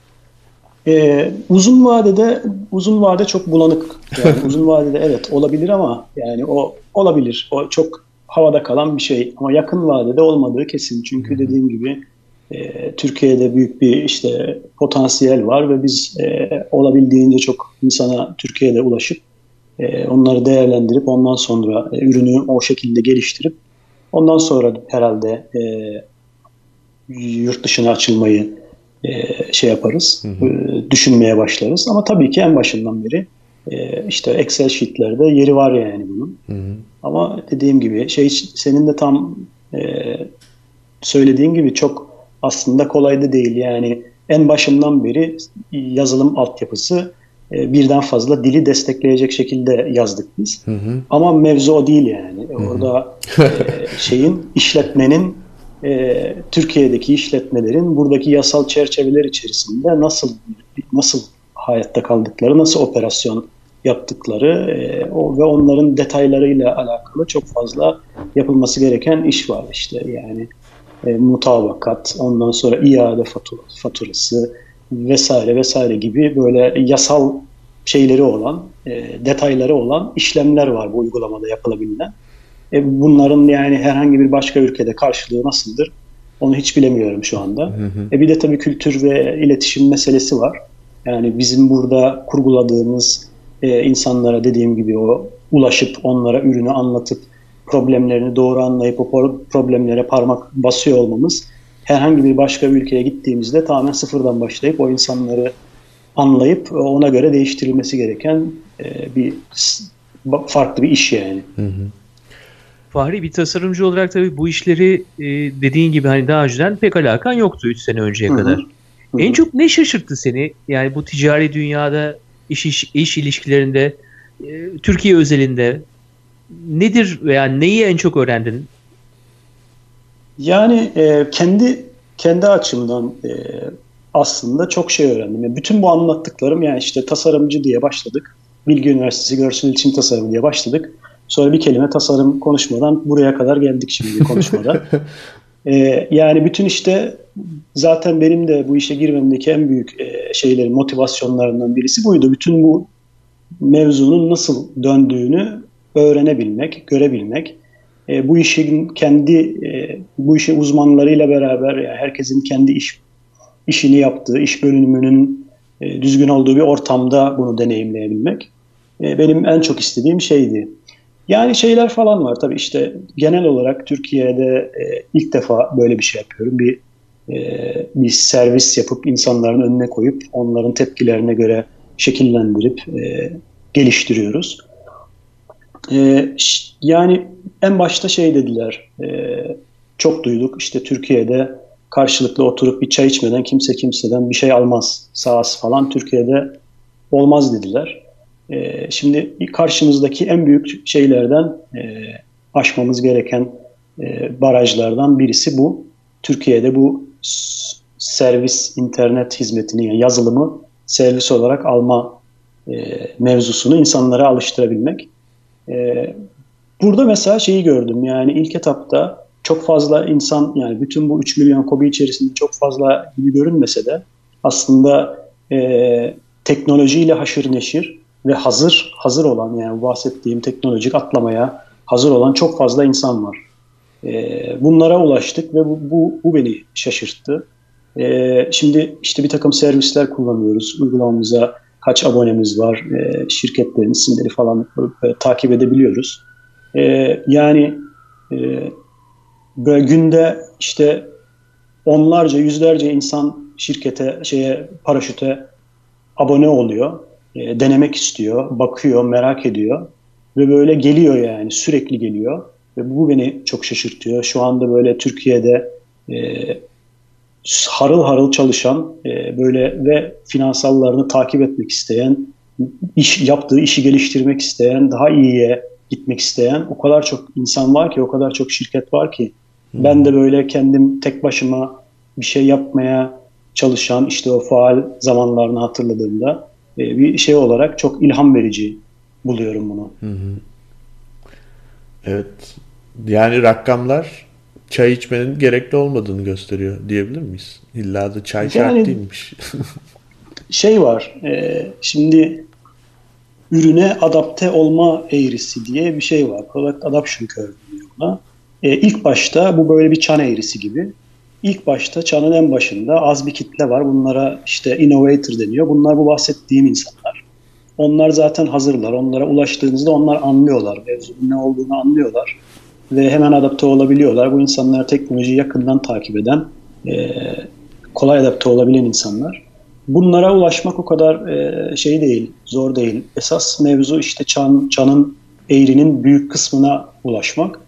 Ee, uzun vadede uzun vade çok bulanık. Yani uzun vadede evet olabilir ama yani o olabilir. O çok havada kalan bir şey. Ama yakın vadede olmadığı kesin. Çünkü dediğim gibi e, Türkiye'de büyük bir işte potansiyel var ve biz e, olabildiğince çok insana Türkiye'de ulaşıp e, onları değerlendirip ondan sonra e, ürünü o şekilde geliştirip ondan sonra herhalde e, yurt dışına açılmayı e, şey yaparız, hı hı. E, düşünmeye başlarız. Ama tabii ki en başından beri e, işte Excel sheetlerde yeri var yani bunun. Hı hı. Ama dediğim gibi şey senin de tam e, söylediğin gibi çok aslında kolay da değil. Yani en başından beri yazılım altyapısı e, birden fazla dili destekleyecek şekilde yazdık biz. Hı hı. Ama mevzu o değil yani. Hı hı. Orada e, şeyin işletmenin e, Türkiye'deki işletmelerin buradaki yasal çerçeveler içerisinde nasıl nasıl hayatta kaldıkları, nasıl operasyon yaptıkları e, o ve onların detaylarıyla alakalı çok fazla yapılması gereken iş var işte yani e, mutabakat, ondan sonra iade faturası, faturası vesaire vesaire gibi böyle yasal şeyleri olan, e, detayları olan işlemler var bu uygulamada yapılabilen. E, bunların yani herhangi bir başka ülkede karşılığı nasıldır? Onu hiç bilemiyorum şu anda. Hı hı. E bir de tabii kültür ve iletişim meselesi var. Yani bizim burada kurguladığımız e, insanlara dediğim gibi o ulaşıp onlara ürünü anlatıp problemlerini doğru anlayıp o problemlere parmak basıyor olmamız herhangi bir başka ülkeye gittiğimizde tamamen sıfırdan başlayıp o insanları anlayıp ona göre değiştirilmesi gereken e, bir farklı bir iş yani. Hı hı. Fahri bir tasarımcı olarak tabii bu işleri e, dediğin gibi hani daha önceden pek alakan yoktu 3 sene önceye Hı-hı. kadar. Hı-hı. En çok ne şaşırttı seni? Yani bu ticari dünyada iş iş, iş ilişkilerinde e, Türkiye özelinde nedir veya neyi en çok öğrendin? Yani e, kendi kendi açımdan e, aslında çok şey öğrendim. Yani bütün bu anlattıklarım yani işte tasarımcı diye başladık. Bilgi Üniversitesi Görsel İletişim Tasarımı diye başladık. Sonra bir kelime tasarım konuşmadan buraya kadar geldik şimdi konuşmada. ee, yani bütün işte zaten benim de bu işe girmemdeki en büyük e, şeylerin motivasyonlarından birisi buydu. Bütün bu mevzunun nasıl döndüğünü öğrenebilmek, görebilmek. E, bu işin kendi e, bu işin uzmanlarıyla beraber yani herkesin kendi iş işini yaptığı, iş bölümünün e, düzgün olduğu bir ortamda bunu deneyimleyebilmek benim en çok istediğim şeydi. Yani şeyler falan var tabii işte genel olarak Türkiye'de ilk defa böyle bir şey yapıyorum. Bir bir servis yapıp insanların önüne koyup onların tepkilerine göre şekillendirip e, geliştiriyoruz. E, yani en başta şey dediler, e, çok duyduk işte Türkiye'de karşılıklı oturup bir çay içmeden kimse kimseden bir şey almaz sahası falan Türkiye'de olmaz dediler. E, şimdi karşımızdaki en büyük şeylerden e, aşmamız gereken barajlardan birisi bu. Türkiye'de bu servis internet hizmetini yani yazılımı servis olarak alma e, mevzusunu insanlara alıştırabilmek. E, burada mesela şeyi gördüm yani ilk etapta çok fazla insan yani bütün bu 3 milyon kobi içerisinde çok fazla gibi görünmese de aslında e, teknolojiyle haşır neşir ve hazır hazır olan yani bahsettiğim teknolojik atlamaya hazır olan çok fazla insan var. E, bunlara ulaştık ve bu, bu, bu beni şaşırttı. E, şimdi işte bir takım servisler kullanıyoruz. Uygulamamıza kaç abonemiz var, e, şirketlerin isimleri falan e, takip edebiliyoruz. E, yani e, böyle günde işte onlarca, yüzlerce insan şirkete, şeye, paraşüte abone oluyor e, denemek istiyor, bakıyor, merak ediyor ve böyle geliyor yani sürekli geliyor ve bu beni çok şaşırtıyor. Şu anda böyle Türkiye'de e, harıl harıl çalışan e, böyle ve finansallarını takip etmek isteyen, iş yaptığı işi geliştirmek isteyen, daha iyiye gitmek isteyen o kadar çok insan var ki, o kadar çok şirket var ki. Hmm. Ben de böyle kendim tek başıma bir şey yapmaya çalışan işte o faal zamanlarını hatırladığımda e, bir şey olarak çok ilham verici buluyorum bunu. Hı hı. Evet. Yani rakamlar çay içmenin gerekli olmadığını gösteriyor diyebilir miyiz? İlla da çay yani, şart değilmiş. şey var. E, şimdi ürüne adapte olma eğrisi diye bir şey var. Product Adoption Curve diyorlar. E, ilk başta bu böyle bir çan eğrisi gibi. İlk başta çanın en başında az bir kitle var. Bunlara işte innovator deniyor. Bunlar bu bahsettiğim insanlar. Onlar zaten hazırlar. Onlara ulaştığınızda onlar anlıyorlar. Mevzunun ne olduğunu anlıyorlar. Ve hemen adapte olabiliyorlar. Bu insanlar teknolojiyi yakından takip eden, e, kolay adapte olabilen insanlar. Bunlara ulaşmak o kadar e, şey değil, zor değil. Esas mevzu işte çan, çanın eğrinin büyük kısmına ulaşmak.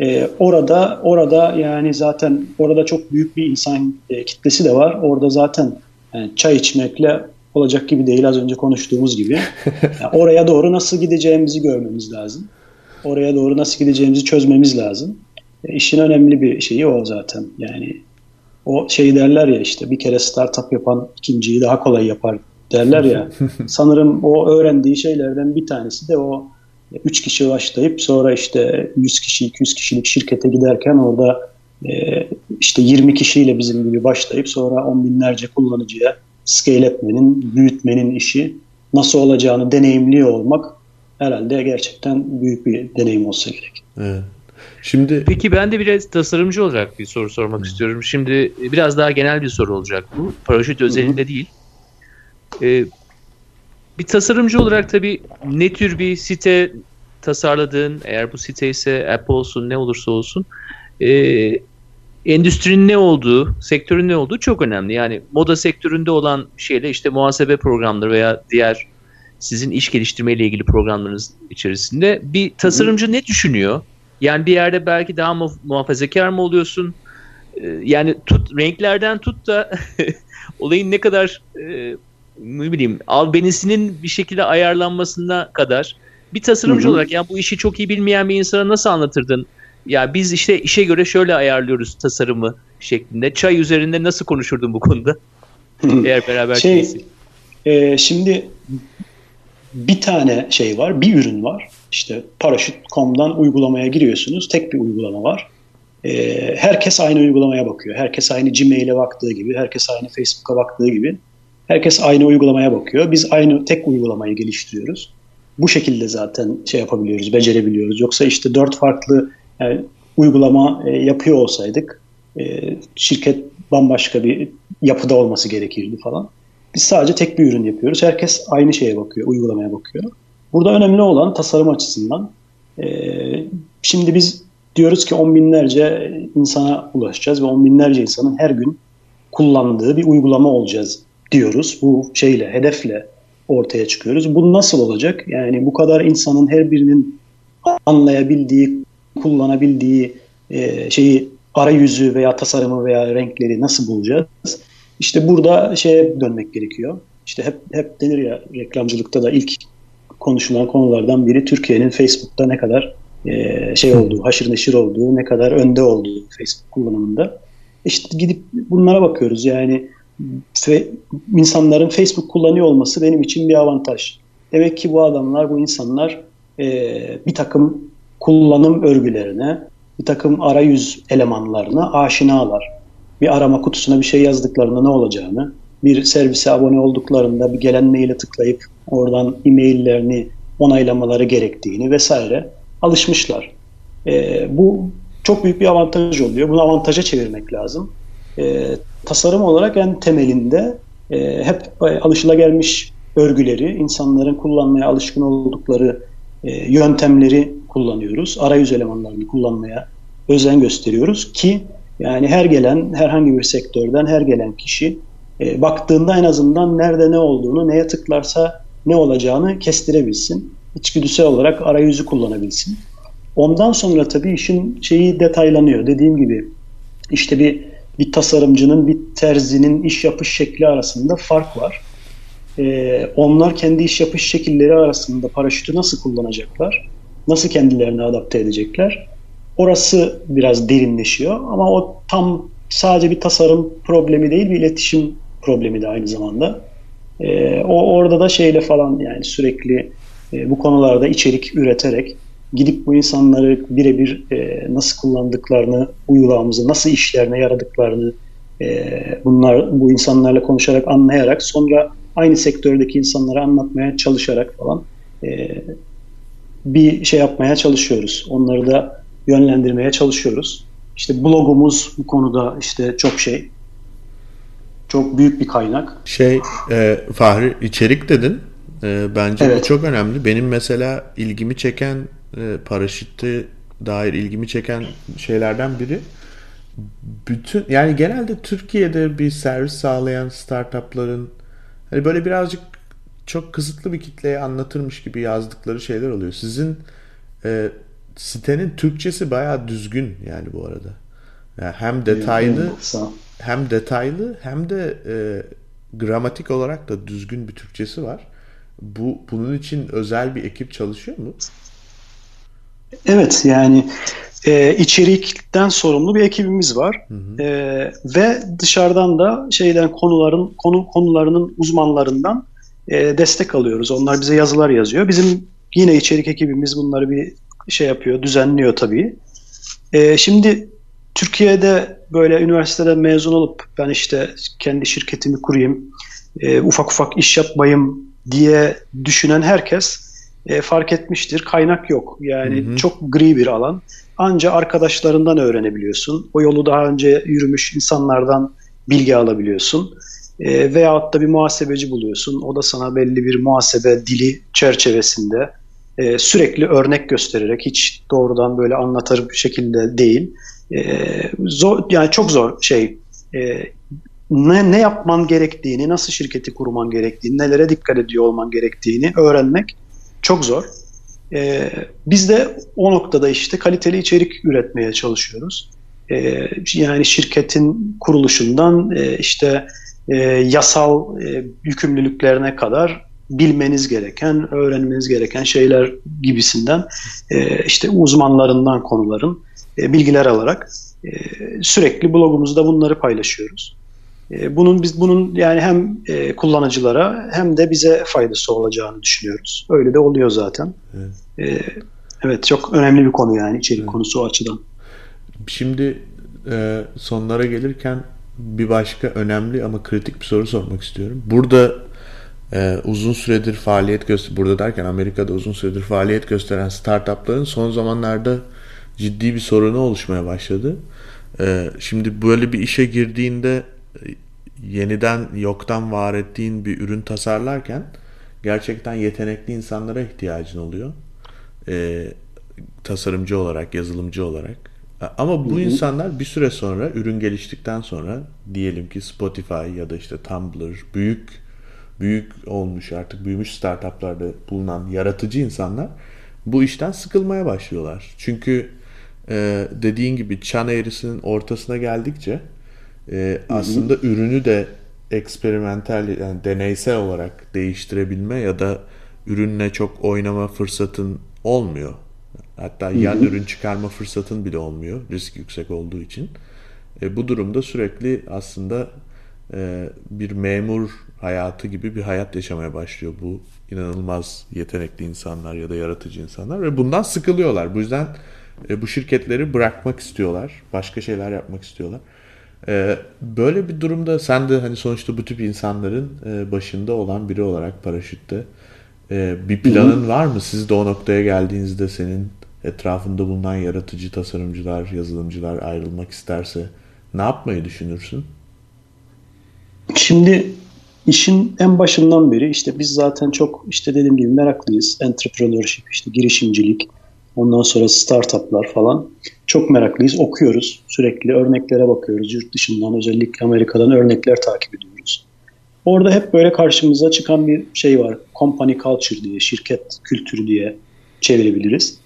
E, orada orada yani zaten orada çok büyük bir insan e, kitlesi de var. Orada zaten yani çay içmekle olacak gibi değil az önce konuştuğumuz gibi. Yani oraya doğru nasıl gideceğimizi görmemiz lazım. Oraya doğru nasıl gideceğimizi çözmemiz lazım. E, işin önemli bir şeyi o zaten. Yani o şey derler ya işte bir kere startup yapan ikinciyi daha kolay yapar derler ya. sanırım o öğrendiği şeylerden bir tanesi de o 3 kişi başlayıp sonra işte 100 kişi 200 kişilik şirkete giderken orada e, işte 20 kişiyle bizim gibi başlayıp sonra on binlerce kullanıcıya scale etmenin, büyütmenin işi nasıl olacağını deneyimliyor olmak herhalde gerçekten büyük bir deneyim olsa gerek. Evet. Şimdi Peki ben de biraz tasarımcı olarak bir soru sormak Hı. istiyorum. Şimdi biraz daha genel bir soru olacak bu. Paraşüt özelinde Hı. değil. Ee, bir tasarımcı olarak tabii ne tür bir site tasarladığın, eğer bu site ise app olsun ne olursa olsun e, endüstrinin ne olduğu, sektörün ne olduğu çok önemli. Yani moda sektöründe olan şeyle işte muhasebe programları veya diğer sizin iş geliştirme ile ilgili programlarınız içerisinde bir tasarımcı ne düşünüyor? Yani bir yerde belki daha mu- muhafazakar mı oluyorsun? Ee, yani tut renklerden tut da olayın ne kadar e, ne bileyim albenisinin bir şekilde ayarlanmasına kadar bir tasarımcı Hı-hı. olarak yani bu işi çok iyi bilmeyen bir insana nasıl anlatırdın? Ya biz işte işe göre şöyle ayarlıyoruz tasarımı şeklinde. Çay üzerinde nasıl konuşurdun bu konuda? Eğer beraber şey, e, şimdi bir tane şey var, bir ürün var. İşte paraşüt.com'dan uygulamaya giriyorsunuz. Tek bir uygulama var. E, herkes aynı uygulamaya bakıyor. Herkes aynı Gmail'e baktığı gibi, herkes aynı Facebook'a baktığı gibi. Herkes aynı uygulamaya bakıyor. Biz aynı tek uygulamayı geliştiriyoruz. Bu şekilde zaten şey yapabiliyoruz, becerebiliyoruz. Yoksa işte dört farklı yani uygulama e, yapıyor olsaydık e, şirket bambaşka bir yapıda olması gerekirdi falan. Biz sadece tek bir ürün yapıyoruz. Herkes aynı şeye bakıyor, uygulamaya bakıyor. Burada önemli olan tasarım açısından. E, şimdi biz diyoruz ki on binlerce insana ulaşacağız ve on binlerce insanın her gün kullandığı bir uygulama olacağız diyoruz. Bu şeyle, hedefle ortaya çıkıyoruz. Bu nasıl olacak? Yani bu kadar insanın her birinin anlayabildiği, kullanabildiği e, şeyi arayüzü veya tasarımı veya renkleri nasıl bulacağız? İşte burada şeye dönmek gerekiyor. İşte hep hep denir ya reklamcılıkta da ilk konuşulan konulardan biri Türkiye'nin Facebook'ta ne kadar e, şey olduğu, haşır neşir olduğu, ne kadar önde olduğu Facebook kullanımında. İşte gidip bunlara bakıyoruz. Yani fe, insanların Facebook kullanıyor olması benim için bir avantaj. Demek ki bu adamlar, bu insanlar e, bir takım kullanım örgülerine, bir takım arayüz elemanlarına aşinalar. Bir arama kutusuna bir şey yazdıklarında ne olacağını, bir servise abone olduklarında bir gelen maile tıklayıp oradan e-maillerini onaylamaları gerektiğini vesaire alışmışlar. E, bu çok büyük bir avantaj oluyor. Bunu avantaja çevirmek lazım. E, tasarım olarak en temelinde e, hep alışılagelmiş örgüleri, insanların kullanmaya alışkın oldukları e, yöntemleri kullanıyoruz. Arayüz elemanlarını kullanmaya özen gösteriyoruz ki yani her gelen herhangi bir sektörden her gelen kişi e, baktığında en azından nerede ne olduğunu, neye tıklarsa ne olacağını kestirebilsin. İçgüdüsel olarak arayüzü kullanabilsin. Ondan sonra tabii işin şeyi detaylanıyor. Dediğim gibi işte bir bir tasarımcının, bir terzinin iş yapış şekli arasında fark var. Ee, onlar kendi iş yapış şekilleri arasında paraşütü nasıl kullanacaklar? Nasıl kendilerini adapte edecekler? Orası biraz derinleşiyor ama o tam sadece bir tasarım problemi değil, bir iletişim problemi de aynı zamanda. Ee, o orada da şeyle falan yani sürekli e, bu konularda içerik üreterek gidip bu insanları birebir e, nasıl kullandıklarını, uygulamamızı nasıl işlerine yaradıklarını e, bunlar bu insanlarla konuşarak anlayarak sonra aynı sektördeki insanlara anlatmaya çalışarak falan e, bir şey yapmaya çalışıyoruz. Onları da yönlendirmeye çalışıyoruz. İşte blogumuz bu konuda işte çok şey çok büyük bir kaynak. Şey e, Fahri içerik dedin. E, bence evet. bu çok önemli. Benim mesela ilgimi çeken e, paraşütte dair ilgimi çeken şeylerden biri bütün yani genelde Türkiye'de bir servis sağlayan startupların hani böyle birazcık çok kısıtlı bir kitleye anlatırmış gibi yazdıkları şeyler oluyor. Sizin e, sitenin Türkçesi bayağı düzgün yani bu arada. Yani hem detaylı hem detaylı hem de e, gramatik olarak da düzgün bir Türkçesi var. Bu bunun için özel bir ekip çalışıyor mu? Evet yani e, içerikten sorumlu bir ekibimiz var hı hı. E, ve dışarıdan da şeyden konuların konu konularının uzmanlarından e, destek alıyoruz. Onlar bize yazılar yazıyor. Bizim yine içerik ekibimiz bunları bir şey yapıyor, düzenliyor tabii. E, şimdi Türkiye'de böyle üniversiteden mezun olup ben işte kendi şirketimi kurayım, e, ufak ufak iş yapmayayım diye düşünen herkes e, fark etmiştir. Kaynak yok. Yani hı hı. çok gri bir alan. Anca arkadaşlarından öğrenebiliyorsun. O yolu daha önce yürümüş insanlardan bilgi alabiliyorsun. E, veyahut da bir muhasebeci buluyorsun. O da sana belli bir muhasebe dili çerçevesinde e, sürekli örnek göstererek hiç doğrudan böyle anlatır bir şekilde değil. E, zor yani çok zor şey. E, ne, ne yapman gerektiğini, nasıl şirketi kurman gerektiğini, nelere dikkat ediyor olman gerektiğini öğrenmek çok zor. E, biz de o noktada işte kaliteli içerik üretmeye çalışıyoruz. E, yani şirketin kuruluşundan e, işte e, yasal e, yükümlülüklerine kadar bilmeniz gereken, öğrenmeniz gereken şeyler gibisinden e, işte uzmanlarından konuların e, bilgiler alarak e, sürekli blogumuzda bunları paylaşıyoruz. E, bunun biz bunun yani hem e, kullanıcılara hem de bize faydası olacağını düşünüyoruz. Öyle de oluyor zaten. Evet, e, evet çok önemli bir konu yani içerik evet. konusu o açıdan. Şimdi e, sonlara gelirken bir başka önemli ama kritik bir soru sormak istiyorum. Burada e, uzun süredir faaliyet göster burada derken Amerika'da uzun süredir faaliyet gösteren startupların son zamanlarda ciddi bir sorunu oluşmaya başladı. E, şimdi böyle bir işe girdiğinde yeniden yoktan var ettiğin bir ürün tasarlarken gerçekten yetenekli insanlara ihtiyacın oluyor. E, tasarımcı olarak, yazılımcı olarak. Ama bu hı hı. insanlar bir süre sonra ürün geliştikten sonra diyelim ki Spotify ya da işte Tumblr büyük büyük olmuş artık büyümüş startuplarda bulunan yaratıcı insanlar bu işten sıkılmaya başlıyorlar. Çünkü e, dediğin gibi çan eğrisinin ortasına geldikçe e, aslında ürünü de eksperimental yani deneysel olarak değiştirebilme ya da ürünle çok oynama fırsatın olmuyor. Hatta hı hı. yan ürün çıkarma fırsatın bile olmuyor risk yüksek olduğu için. E, bu durumda sürekli aslında e, bir memur hayatı gibi bir hayat yaşamaya başlıyor bu inanılmaz yetenekli insanlar ya da yaratıcı insanlar ve bundan sıkılıyorlar. Bu yüzden e, bu şirketleri bırakmak istiyorlar. Başka şeyler yapmak istiyorlar. Ee, böyle bir durumda sen de hani sonuçta bu tip insanların e, başında olan biri olarak paraşütte e, bir planın var mı? Siz de o noktaya geldiğinizde senin etrafında bulunan yaratıcı tasarımcılar, yazılımcılar ayrılmak isterse ne yapmayı düşünürsün? Şimdi işin en başından beri işte biz zaten çok işte dediğim gibi meraklıyız. Entrepreneurship, işte girişimcilik, Ondan sonra startuplar falan. Çok meraklıyız. Okuyoruz. Sürekli örneklere bakıyoruz. Yurt dışından özellikle Amerika'dan örnekler takip ediyoruz. Orada hep böyle karşımıza çıkan bir şey var. Company culture diye, şirket kültürü diye çevirebiliriz.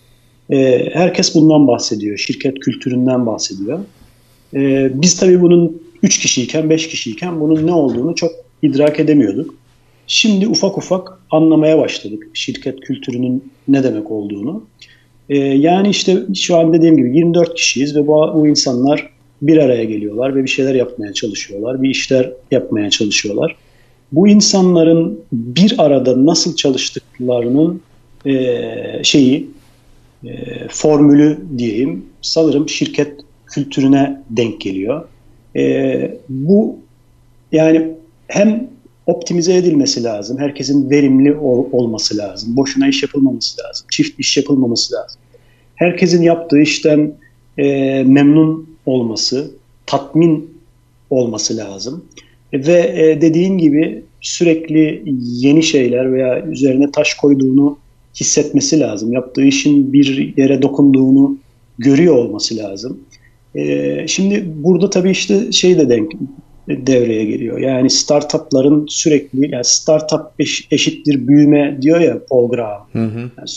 Ee, herkes bundan bahsediyor. Şirket kültüründen bahsediyor. Ee, biz tabii bunun 3 kişiyken, 5 kişiyken bunun ne olduğunu çok idrak edemiyorduk. Şimdi ufak ufak anlamaya başladık şirket kültürünün ne demek olduğunu. E, yani işte şu an dediğim gibi 24 kişiyiz ve bu, bu insanlar bir araya geliyorlar ve bir şeyler yapmaya çalışıyorlar, bir işler yapmaya çalışıyorlar. Bu insanların bir arada nasıl çalıştıklarının e, şeyi e, formülü diyeyim sanırım şirket kültürüne denk geliyor. E, bu yani hem optimize edilmesi lazım. Herkesin verimli ol, olması lazım. Boşuna iş yapılmaması lazım. Çift iş yapılmaması lazım. Herkesin yaptığı işten e, memnun olması, tatmin olması lazım. Ve e, dediğin gibi sürekli yeni şeyler veya üzerine taş koyduğunu hissetmesi lazım. Yaptığı işin bir yere dokunduğunu görüyor olması lazım. E, şimdi burada tabii işte şey de denk devreye geliyor. Yani startupların sürekli yani startup eş, eşittir büyüme diyor ya Paul Graham. Hı hı. Yani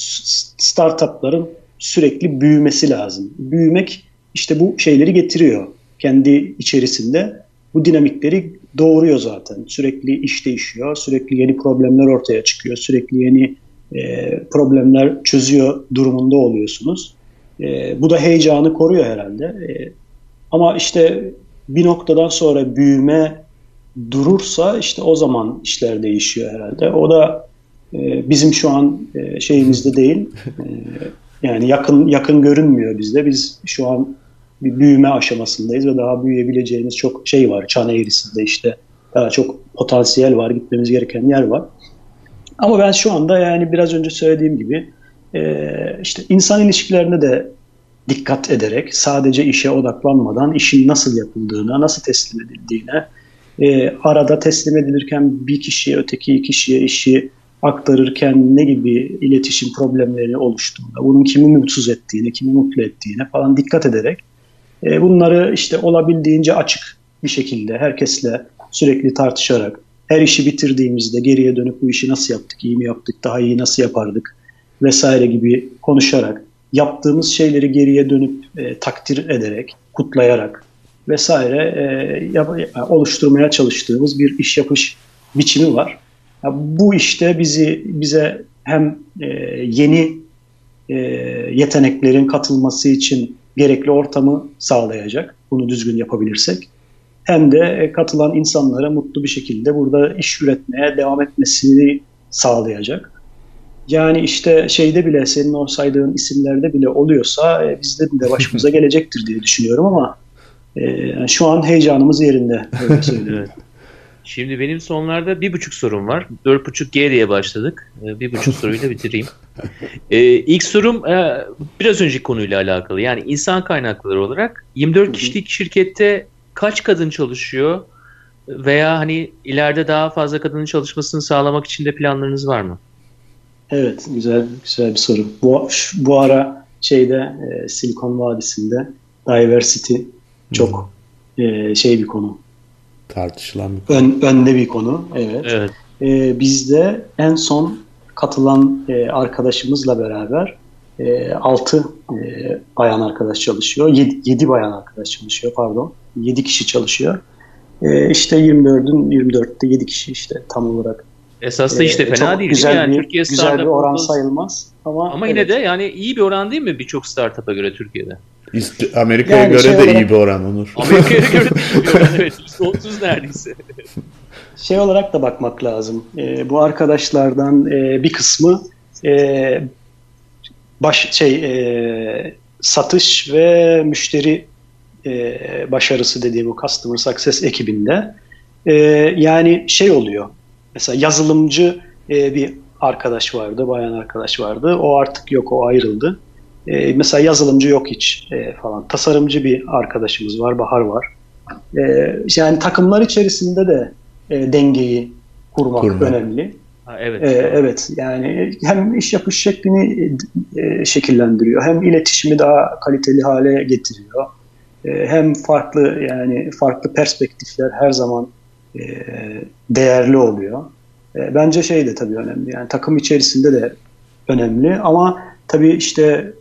startupların sürekli büyümesi lazım. Büyümek işte bu şeyleri getiriyor kendi içerisinde. Bu dinamikleri doğuruyor zaten. Sürekli iş değişiyor, sürekli yeni problemler ortaya çıkıyor, sürekli yeni e, problemler çözüyor durumunda oluyorsunuz. E, bu da heyecanı koruyor herhalde. E, ama işte bir noktadan sonra büyüme durursa işte o zaman işler değişiyor herhalde. O da e, bizim şu an e, şeyimizde değil. E, yani yakın yakın görünmüyor bizde. Biz şu an bir büyüme aşamasındayız ve daha büyüyebileceğimiz çok şey var. Çan eğrisinde işte daha çok potansiyel var, gitmemiz gereken yer var. Ama ben şu anda yani biraz önce söylediğim gibi işte insan ilişkilerine de dikkat ederek sadece işe odaklanmadan işin nasıl yapıldığına, nasıl teslim edildiğine, e, arada teslim edilirken bir kişiye öteki kişiye işi aktarırken ne gibi iletişim problemleri oluştuğuna, bunun kimi mutsuz ettiğine, kimi mutlu ettiğine falan dikkat ederek e, bunları işte olabildiğince açık bir şekilde herkesle sürekli tartışarak her işi bitirdiğimizde geriye dönüp bu işi nasıl yaptık, iyi mi yaptık, daha iyi nasıl yapardık vesaire gibi konuşarak yaptığımız şeyleri geriye dönüp e, takdir ederek, kutlayarak vesaire e, yap, oluşturmaya çalıştığımız bir iş yapış biçimi var. Ya, bu işte bizi bize hem e, yeni e, yeteneklerin katılması için gerekli ortamı sağlayacak. Bunu düzgün yapabilirsek. Hem de e, katılan insanlara mutlu bir şekilde burada iş üretmeye devam etmesini sağlayacak. Yani işte şeyde bile senin o saydığın isimlerde bile oluyorsa e, bizde de başımıza gelecektir diye düşünüyorum ama e, yani şu an heyecanımız yerinde. evet. Şimdi benim sonlarda bir buçuk sorum var. Dört buçuk G diye başladık. E, bir buçuk soruyla bitireyim. Ee, ilk sorum e, biraz önceki konuyla alakalı. Yani insan kaynakları olarak 24 kişilik şirkette kaç kadın çalışıyor? Veya hani ileride daha fazla kadının çalışmasını sağlamak için de planlarınız var mı? Evet, güzel güzel bir soru. Bu, bu ara şeyde e, Silikon Vadisi'nde diversity çok e, şey bir konu. Tartışılan bir konu. Ön, önde bir konu, evet. evet. E, bizde en son katılan e, arkadaşımızla beraber e, 6 e, bayan arkadaş çalışıyor. 7, 7 bayan arkadaş çalışıyor pardon. 7 kişi çalışıyor. E, işte 24'ün 24'te 7 kişi işte tam olarak Esas da işte ee, fena değil. Güzel yani bir, Türkiye güzel bir oran sayılmaz. Ama, ama yine de yani iyi bir oran değil mi birçok startup'a göre Türkiye'de? Amerika'ya yani göre şey de olarak, iyi bir oran Onur. Amerika'ya göre de iyi bir oran evet. %30 neredeyse. Şey olarak da bakmak lazım. E, bu arkadaşlardan e, bir kısmı e, baş şey e, satış ve müşteri e, başarısı dediğim o customer success ekibinde e, yani şey oluyor Mesela yazılımcı e, bir arkadaş vardı, bayan arkadaş vardı. O artık yok, o ayrıldı. E, mesela yazılımcı yok hiç e, falan. Tasarımcı bir arkadaşımız var, Bahar var. E, yani takımlar içerisinde de e, dengeyi kurmak Kurma. önemli. Ha, evet. E, evet yani hem iş yapış şeklini e, şekillendiriyor hem iletişimi daha kaliteli hale getiriyor. E, hem farklı yani farklı perspektifler her zaman e, değerli oluyor. E, bence şey de tabii önemli. Yani takım içerisinde de önemli ama tabii işte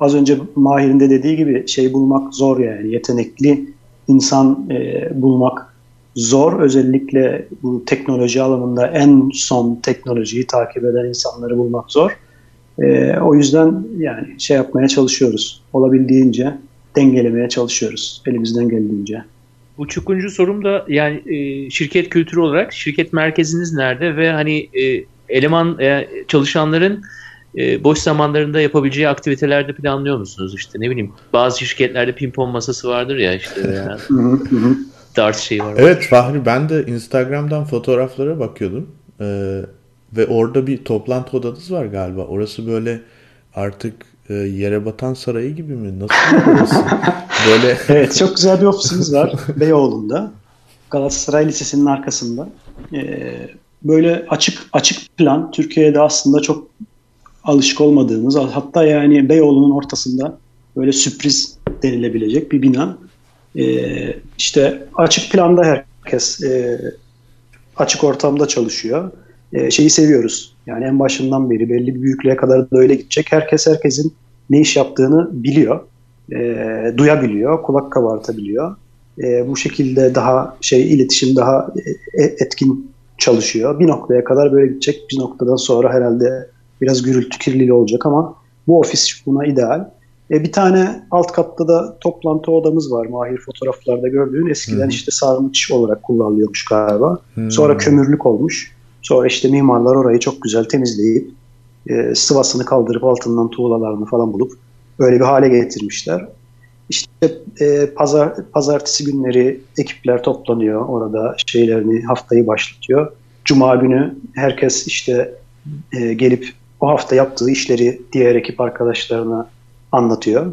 az önce Mahir'in de dediği gibi şey bulmak zor yani yetenekli insan e, bulmak zor. Özellikle bu teknoloji alanında en son teknolojiyi takip eden insanları bulmak zor. O yüzden yani şey yapmaya çalışıyoruz. Olabildiğince dengelemeye çalışıyoruz elimizden geldiğince. Bu çukuncu sorum da yani e, şirket kültürü olarak şirket merkeziniz nerede ve hani e, eleman e, çalışanların e, boş zamanlarında yapabileceği aktivitelerde planlıyor musunuz? İşte ne bileyim bazı şirketlerde pimpon masası vardır ya işte dart şeyi var. Evet Fahri ben de Instagram'dan fotoğraflara bakıyordum. Ee, ve orada bir toplantı odanız var galiba. Orası böyle artık e, yere batan sarayı gibi mi? Nasıl orası? böyle... evet çok güzel bir ofisimiz var Beyoğlu'nda. Galatasaray Lisesi'nin arkasında. Ee, böyle açık açık plan Türkiye'de aslında çok alışık olmadığımız hatta yani Beyoğlu'nun ortasında böyle sürpriz denilebilecek bir bina. Ee, işte açık planda herkes e, açık ortamda çalışıyor. E, şeyi seviyoruz. Yani en başından beri belli bir büyüklüğe kadar da öyle gidecek. Herkes herkesin ne iş yaptığını biliyor. E, duyabiliyor, kulak kabartabiliyor. E, bu şekilde daha şey iletişim daha e, etkin çalışıyor. Bir noktaya kadar böyle gidecek. Bir noktadan sonra herhalde biraz gürültü kirliliği olacak ama bu ofis buna ideal. E, bir tane alt katta da toplantı odamız var. Mahir fotoğraflarda gördüğün. Eskiden hmm. işte sarnıç olarak kullanılıyormuş galiba. Hmm. Sonra kömürlük olmuş. Sonra işte mimarlar orayı çok güzel temizleyip e, sıvasını kaldırıp altından tuğlalarını falan bulup böyle bir hale getirmişler. İşte e, pazar pazartesi günleri ekipler toplanıyor orada şeylerini haftayı başlatıyor. Cuma günü herkes işte e, gelip o hafta yaptığı işleri diğer ekip arkadaşlarına anlatıyor.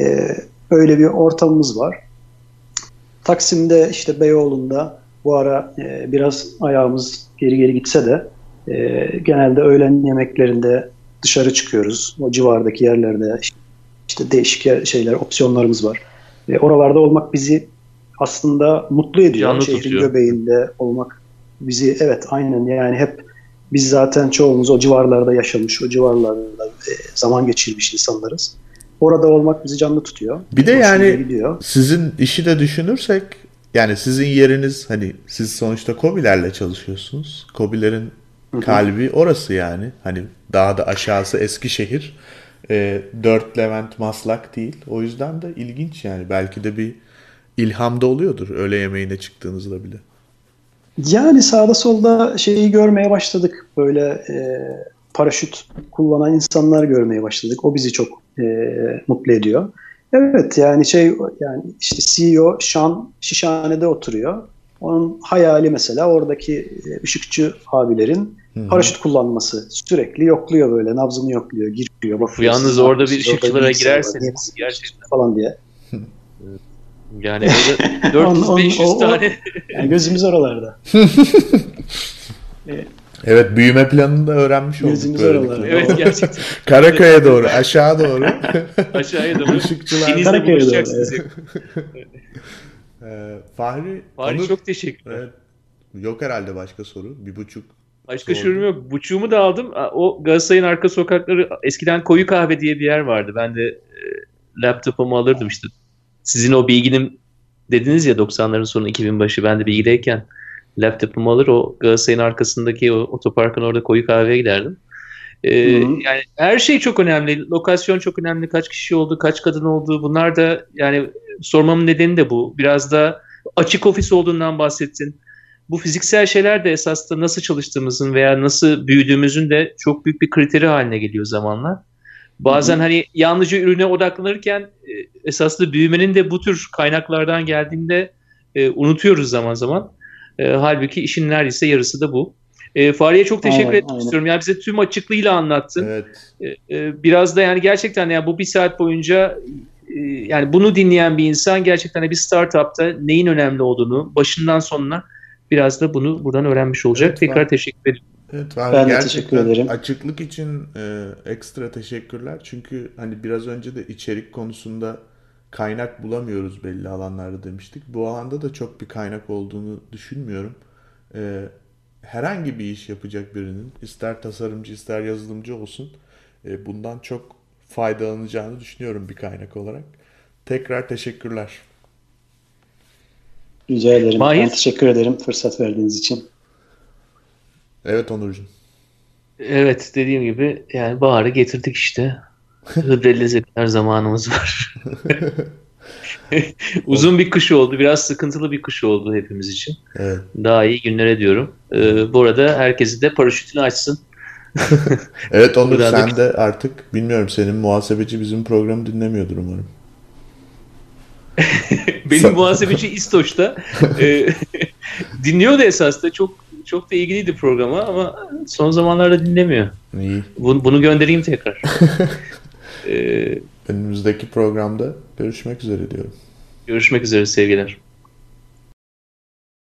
E, öyle bir ortamımız var. Taksim'de işte Beyoğlu'nda bu ara e, biraz ayağımız geri geri gitse de e, genelde öğlen yemeklerinde dışarı çıkıyoruz. O civardaki yerlerde işte değişik şeyler, opsiyonlarımız var. E, oralarda olmak bizi aslında mutlu ediyor. Canlı Şehrin tutuyor. göbeğinde olmak bizi evet aynen yani hep biz zaten çoğumuz o civarlarda yaşamış, o civarlarda e, zaman geçirmiş insanlarız. Orada olmak bizi canlı tutuyor. Bir de yani gidiyor. sizin işi de düşünürsek yani sizin yeriniz hani siz sonuçta Kobilerle çalışıyorsunuz. Kobilerin kalbi orası yani. Hani daha da aşağısı Eskişehir. E, 4 Levent Maslak değil. O yüzden de ilginç yani. Belki de bir ilham da oluyordur öğle yemeğine çıktığınızda bile. Yani sağda solda şeyi görmeye başladık. Böyle e, paraşüt kullanan insanlar görmeye başladık. O bizi çok e, mutlu ediyor. Evet yani şey yani işte CEO Şan Şişhane'de oturuyor. Onun hayali mesela oradaki e, ışıkçı abilerin Hı-hı. paraşüt kullanması. Sürekli yokluyor böyle nabzını yokluyor, giriyor, bakıyor. Yalnız orada bir ışıkçılara girerseniz gerçekten falan diye. Yani 400-500 tane. yani gözümüz oralarda. Evet büyüme planını da öğrenmiş olduk. Evet gerçekten. Karaköy'e doğru, aşağı doğru. Aşağıya doğru. Işıkçılar. Karaköy'e doğru. Evet. ee, Fahri, Fahri Onur, çok teşekkür evet, Yok herhalde başka soru. Bir buçuk Başka sorum yok. Buçuğumu da aldım. O Galatasaray'ın arka sokakları eskiden koyu kahve diye bir yer vardı. Ben de e, laptopumu alırdım işte. Sizin o bilginin dediniz ya 90'ların sonu 2000 başı ben de bilgideyken laptopumu alır o Galatasaray'ın arkasındaki o otoparkın orada koyu kahveye giderdim. Ee, yani her şey çok önemli. Lokasyon çok önemli. Kaç kişi oldu, kaç kadın oldu. Bunlar da yani sormamın nedeni de bu. Biraz da açık ofis olduğundan bahsettin. Bu fiziksel şeyler de esasında nasıl çalıştığımızın veya nasıl büyüdüğümüzün de çok büyük bir kriteri haline geliyor zamanla. Bazen Hı-hı. hani yalnızca ürüne odaklanırken e, esaslı büyümenin de bu tür kaynaklardan geldiğinde e, unutuyoruz zaman zaman. E, halbuki işin neredeyse yarısı da bu. E, Fahriye çok teşekkür aynen, etmek aynen. istiyorum. Yani bize tüm açıklığıyla anlattın. Evet. E, e, biraz da yani gerçekten yani bu bir saat boyunca e, yani bunu dinleyen bir insan gerçekten bir startupta neyin önemli olduğunu başından sonuna biraz da bunu buradan öğrenmiş olacak. Evet, Tekrar ben, teşekkür ederim. Evet, ben, ben de teşekkür ederim. Açıklık için e, ekstra teşekkürler. Çünkü hani biraz önce de içerik konusunda kaynak bulamıyoruz belli alanlarda demiştik. Bu alanda da çok bir kaynak olduğunu düşünmüyorum. Ee, herhangi bir iş yapacak birinin ister tasarımcı ister yazılımcı olsun e, bundan çok faydalanacağını düşünüyorum bir kaynak olarak. Tekrar teşekkürler. Rica ederim. Mahir. Ben teşekkür ederim fırsat verdiğiniz için. Evet Onurcuğum. Evet dediğim gibi yani baharı getirdik işte. Hıdrelleze kadar zamanımız var. Uzun bir kış oldu. Biraz sıkıntılı bir kış oldu hepimiz için. Evet. Daha iyi günlere diyorum. Ee, bu arada herkesi de paraşütünü açsın. evet Onur sen de artık bilmiyorum senin muhasebeci bizim programı dinlemiyordur umarım. Benim muhasebeci İstoç'ta e, dinliyordu esasında çok çok da ilgiliydi programa ama son zamanlarda dinlemiyor. İyi. Bunu, bunu göndereyim tekrar. Ee, Önümüzdeki programda görüşmek üzere diyorum. Görüşmek üzere sevgiler.